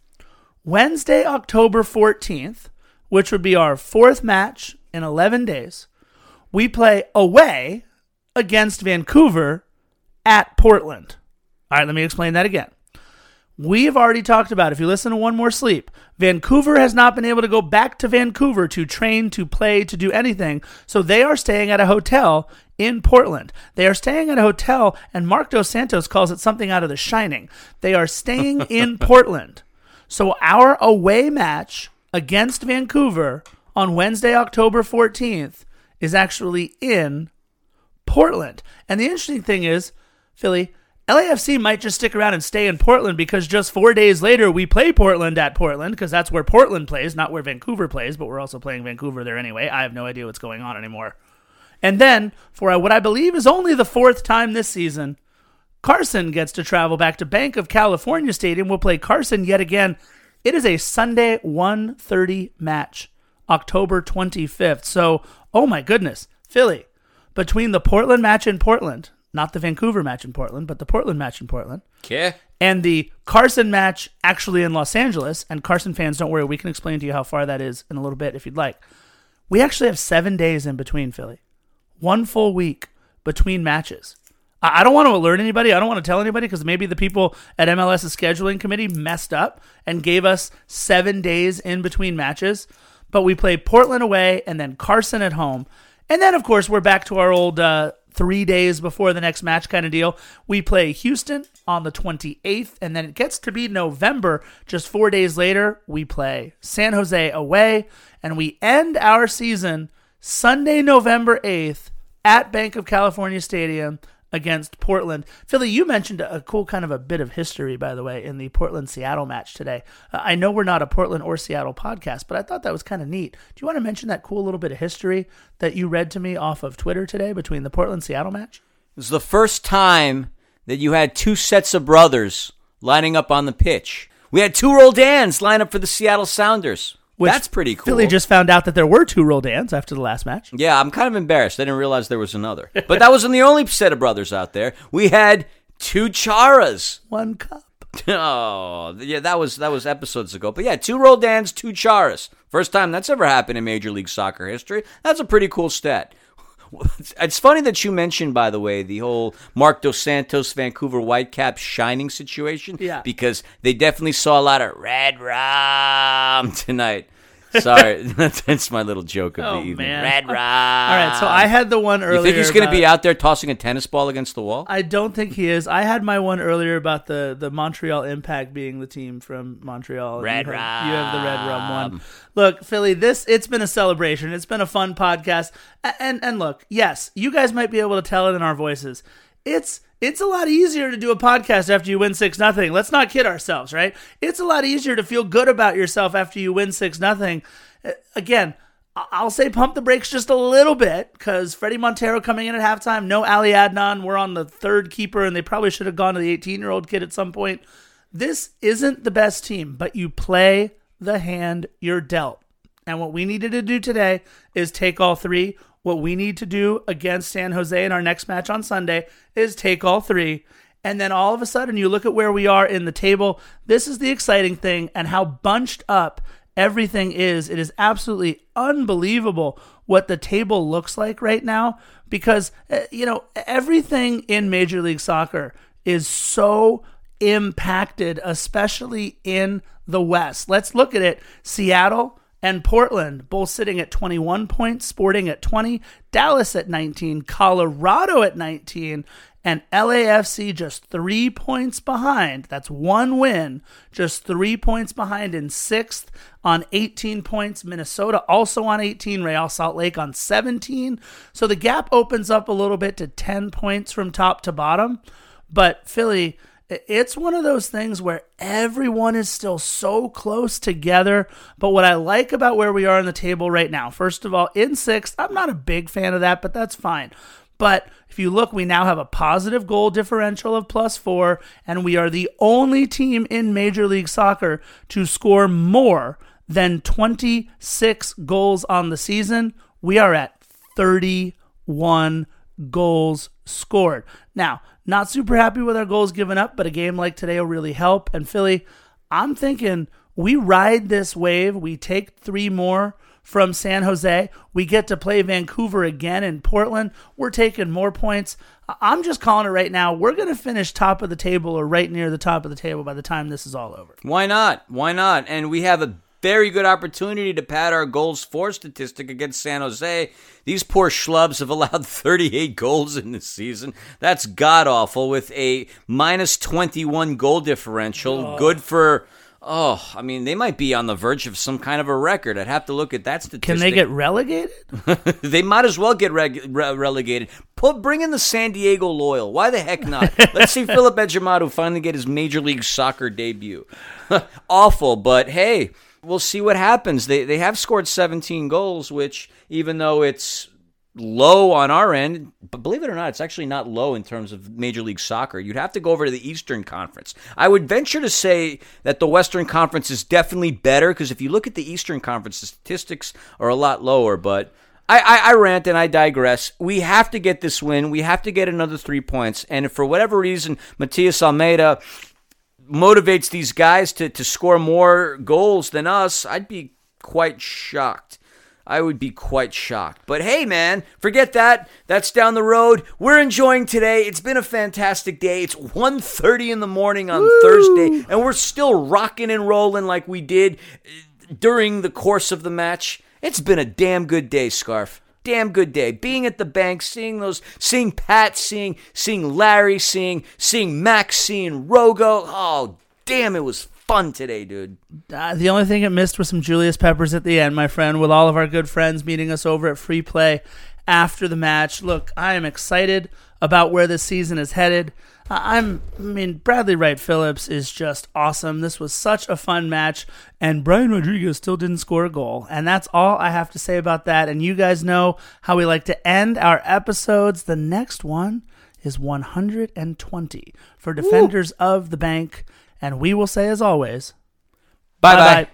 Wednesday, October 14th, which would be our fourth match in 11 days. We play away against Vancouver at Portland. All right, let me explain that again. We've already talked about, if you listen to One More Sleep, Vancouver has not been able to go back to Vancouver to train, to play, to do anything. So they are staying at a hotel in Portland. They are staying at a hotel, and Marc Dos Santos calls it something out of The Shining. They are staying in Portland. So our away match against Vancouver on Wednesday, October 14th, is actually in Portland. And the interesting thing is, Philly, LAFC might just stick around and stay in Portland because just four days later we play Portland at Portland because that's where Portland plays, not where Vancouver plays, but we're also playing Vancouver there anyway. I have no idea what's going on anymore. And then, for what I believe is only the fourth time this season, Carson gets to travel back to Bank of California Stadium. We'll play Carson yet again. It is a Sunday 1:30 match, October 25th. So, oh my goodness, Philly, between the Portland match in Portland not the Vancouver match in Portland, but the Portland match in Portland. Okay. And the Carson match actually in Los Angeles. And Carson fans, don't worry, we can explain to you how far that is in a little bit if you'd like. We actually have seven days in between Philly, one full week between matches. I don't want to alert anybody. I don't want to tell anybody because maybe the people at MLS's scheduling committee messed up and gave us seven days in between matches. But we play Portland away and then Carson at home. And then, of course, we're back to our old uh, three days before the next match kind of deal. We play Houston on the 28th, and then it gets to be November. Just four days later, we play San Jose away, and we end our season Sunday, November 8th at Bank of California Stadium against Portland. Philly, you mentioned a cool kind of a bit of history, by the way, in the Portland Seattle match today. Uh, I know we're not a Portland or Seattle podcast, but I thought that was kind of neat. Do you want to mention that cool little bit of history that you read to me off of Twitter today between the Portland Seattle match? It was the first time that you had two sets of brothers lining up on the pitch. We had two Roldans line up for the Seattle Sounders. Which That's pretty cool. Philly just found out that there were two Roldans after the last match. Yeah, I'm kind of embarrassed. I didn't realize there was another. But that wasn't the only set of brothers out there. We had two Charas. One cup. Oh, yeah, that was that was episodes ago. But yeah, two Roldans, two Charas. First time that's ever happened in Major League Soccer history. That's a pretty cool stat. It's funny that you mentioned, by the way, the whole Marc Dos Santos Vancouver Whitecaps shining situation. Yeah. Because they definitely saw a lot of red rum tonight. Sorry, that's my little joke of Oh, the evening. man. Red rum. All right, so I had the one earlier. You think he's going to be out there tossing a tennis ball against the wall? I don't think he is. I had my one earlier about the, the Montreal Impact being the team from Montreal. Red you have, Rum. You have the Red Rum one. Look, Philly, this it's been a celebration. It's been a fun podcast. And and look, yes, you guys might be able to tell it in our voices. It's it's a lot easier to do a podcast after you win six nothing. Let's not kid ourselves, right? It's a lot easier to feel good about yourself after you win six nothing. Uh, again, I- I'll say pump the brakes just a little bit because Fredy Montero coming in at halftime, no Ali Adnan. We're on the third keeper, and they probably should have gone to the 18 year old kid at some point. This isn't the best team, but you play the hand you're dealt. And what we needed to do today is take all three. What we need to do against San Jose in our next match on Sunday is take all three. And then all of a sudden, you look at where we are in the table. This is the exciting thing, and how bunched up everything is. It is absolutely unbelievable what the table looks like right now because, uh, you know, everything in Major League Soccer is so impacted, especially in the West. Let's look at it. Seattle and Portland both sitting at 21 points, Sporting at 20, Dallas at 19, Colorado at 19, and LAFC just three points behind. That's one win, just three points behind in sixth on 18 points. Minnesota also on 18, Real Salt Lake on 17. So the gap opens up a little bit to 10 points from top to bottom. But Philly, it's one of those things where everyone is still so close together. But what I like about where we are on the table right now, first of all, in sixth, I'm not a big fan of that, but that's fine. But if you look, we now have a positive goal differential of plus four, and we are the only team in Major League Soccer to score more than 26 goals on the season. We are at 31 goals scored. Now, not super happy with our goals given up, but a game like today will really help. And Philly, I'm thinking we ride this wave. We take three more from San Jose. We get to play Vancouver again in Portland. We're taking more points. I'm just calling it right now. We're going to finish top of the table or right near the top of the table by the time this is all over. Why not? Why not? And we have a very good opportunity to pad our goals for statistic against San Jose. These poor schlubs have allowed 38 goals in this season. That's god awful with a minus 21 goal differential. Oh. Good for. Oh, I mean, they might be on the verge of some kind of a record. I'd have to look at that statistic. Can they get relegated? they might as well get reg- re- relegated. Put bring in the San Diego Loyal. Why the heck not? Let's see Philip Ejimadu finally get his Major League Soccer debut. Awful, but hey, we'll see what happens. They they have scored 17 goals, which even though it's low on our end, but believe it or not, it's actually not low in terms of Major League Soccer. You'd have to go over to the Eastern Conference. I would venture to say that the Western Conference is definitely better because if you look at the Eastern Conference, the statistics are a lot lower, but. I, I, I rant and I digress. We have to get this win. We have to get another three points. And for whatever reason Matias Almeyda motivates these guys to, to score more goals than us, I'd be quite shocked. I would be quite shocked. But hey, man, forget that. That's down the road. We're enjoying today. It's been a fantastic day. It's 1.30 in the morning on Thursday, and we're still rocking and rolling like we did during the course of the match. It's been a damn good day, Scarf. Damn good day. Being at the bank, seeing those, seeing Pat, seeing seeing Larry, seeing seeing Max, seeing Rogo. Oh, damn, it was fun today, dude. Uh, the only thing it missed was some Julius Peppers at the end, my friend, with all of our good friends meeting us over at Free Play after the match. Look, I am excited about where this season is headed. I- I'm, I mean, Bradley Wright Phillips is just awesome. This was such a fun match, and Brian Rodriguez still didn't score a goal. And that's all I have to say about that. And you guys know how we like to end our episodes. The next one is 120 for Defenders of the Bank. And we will say, as always, bye. bye.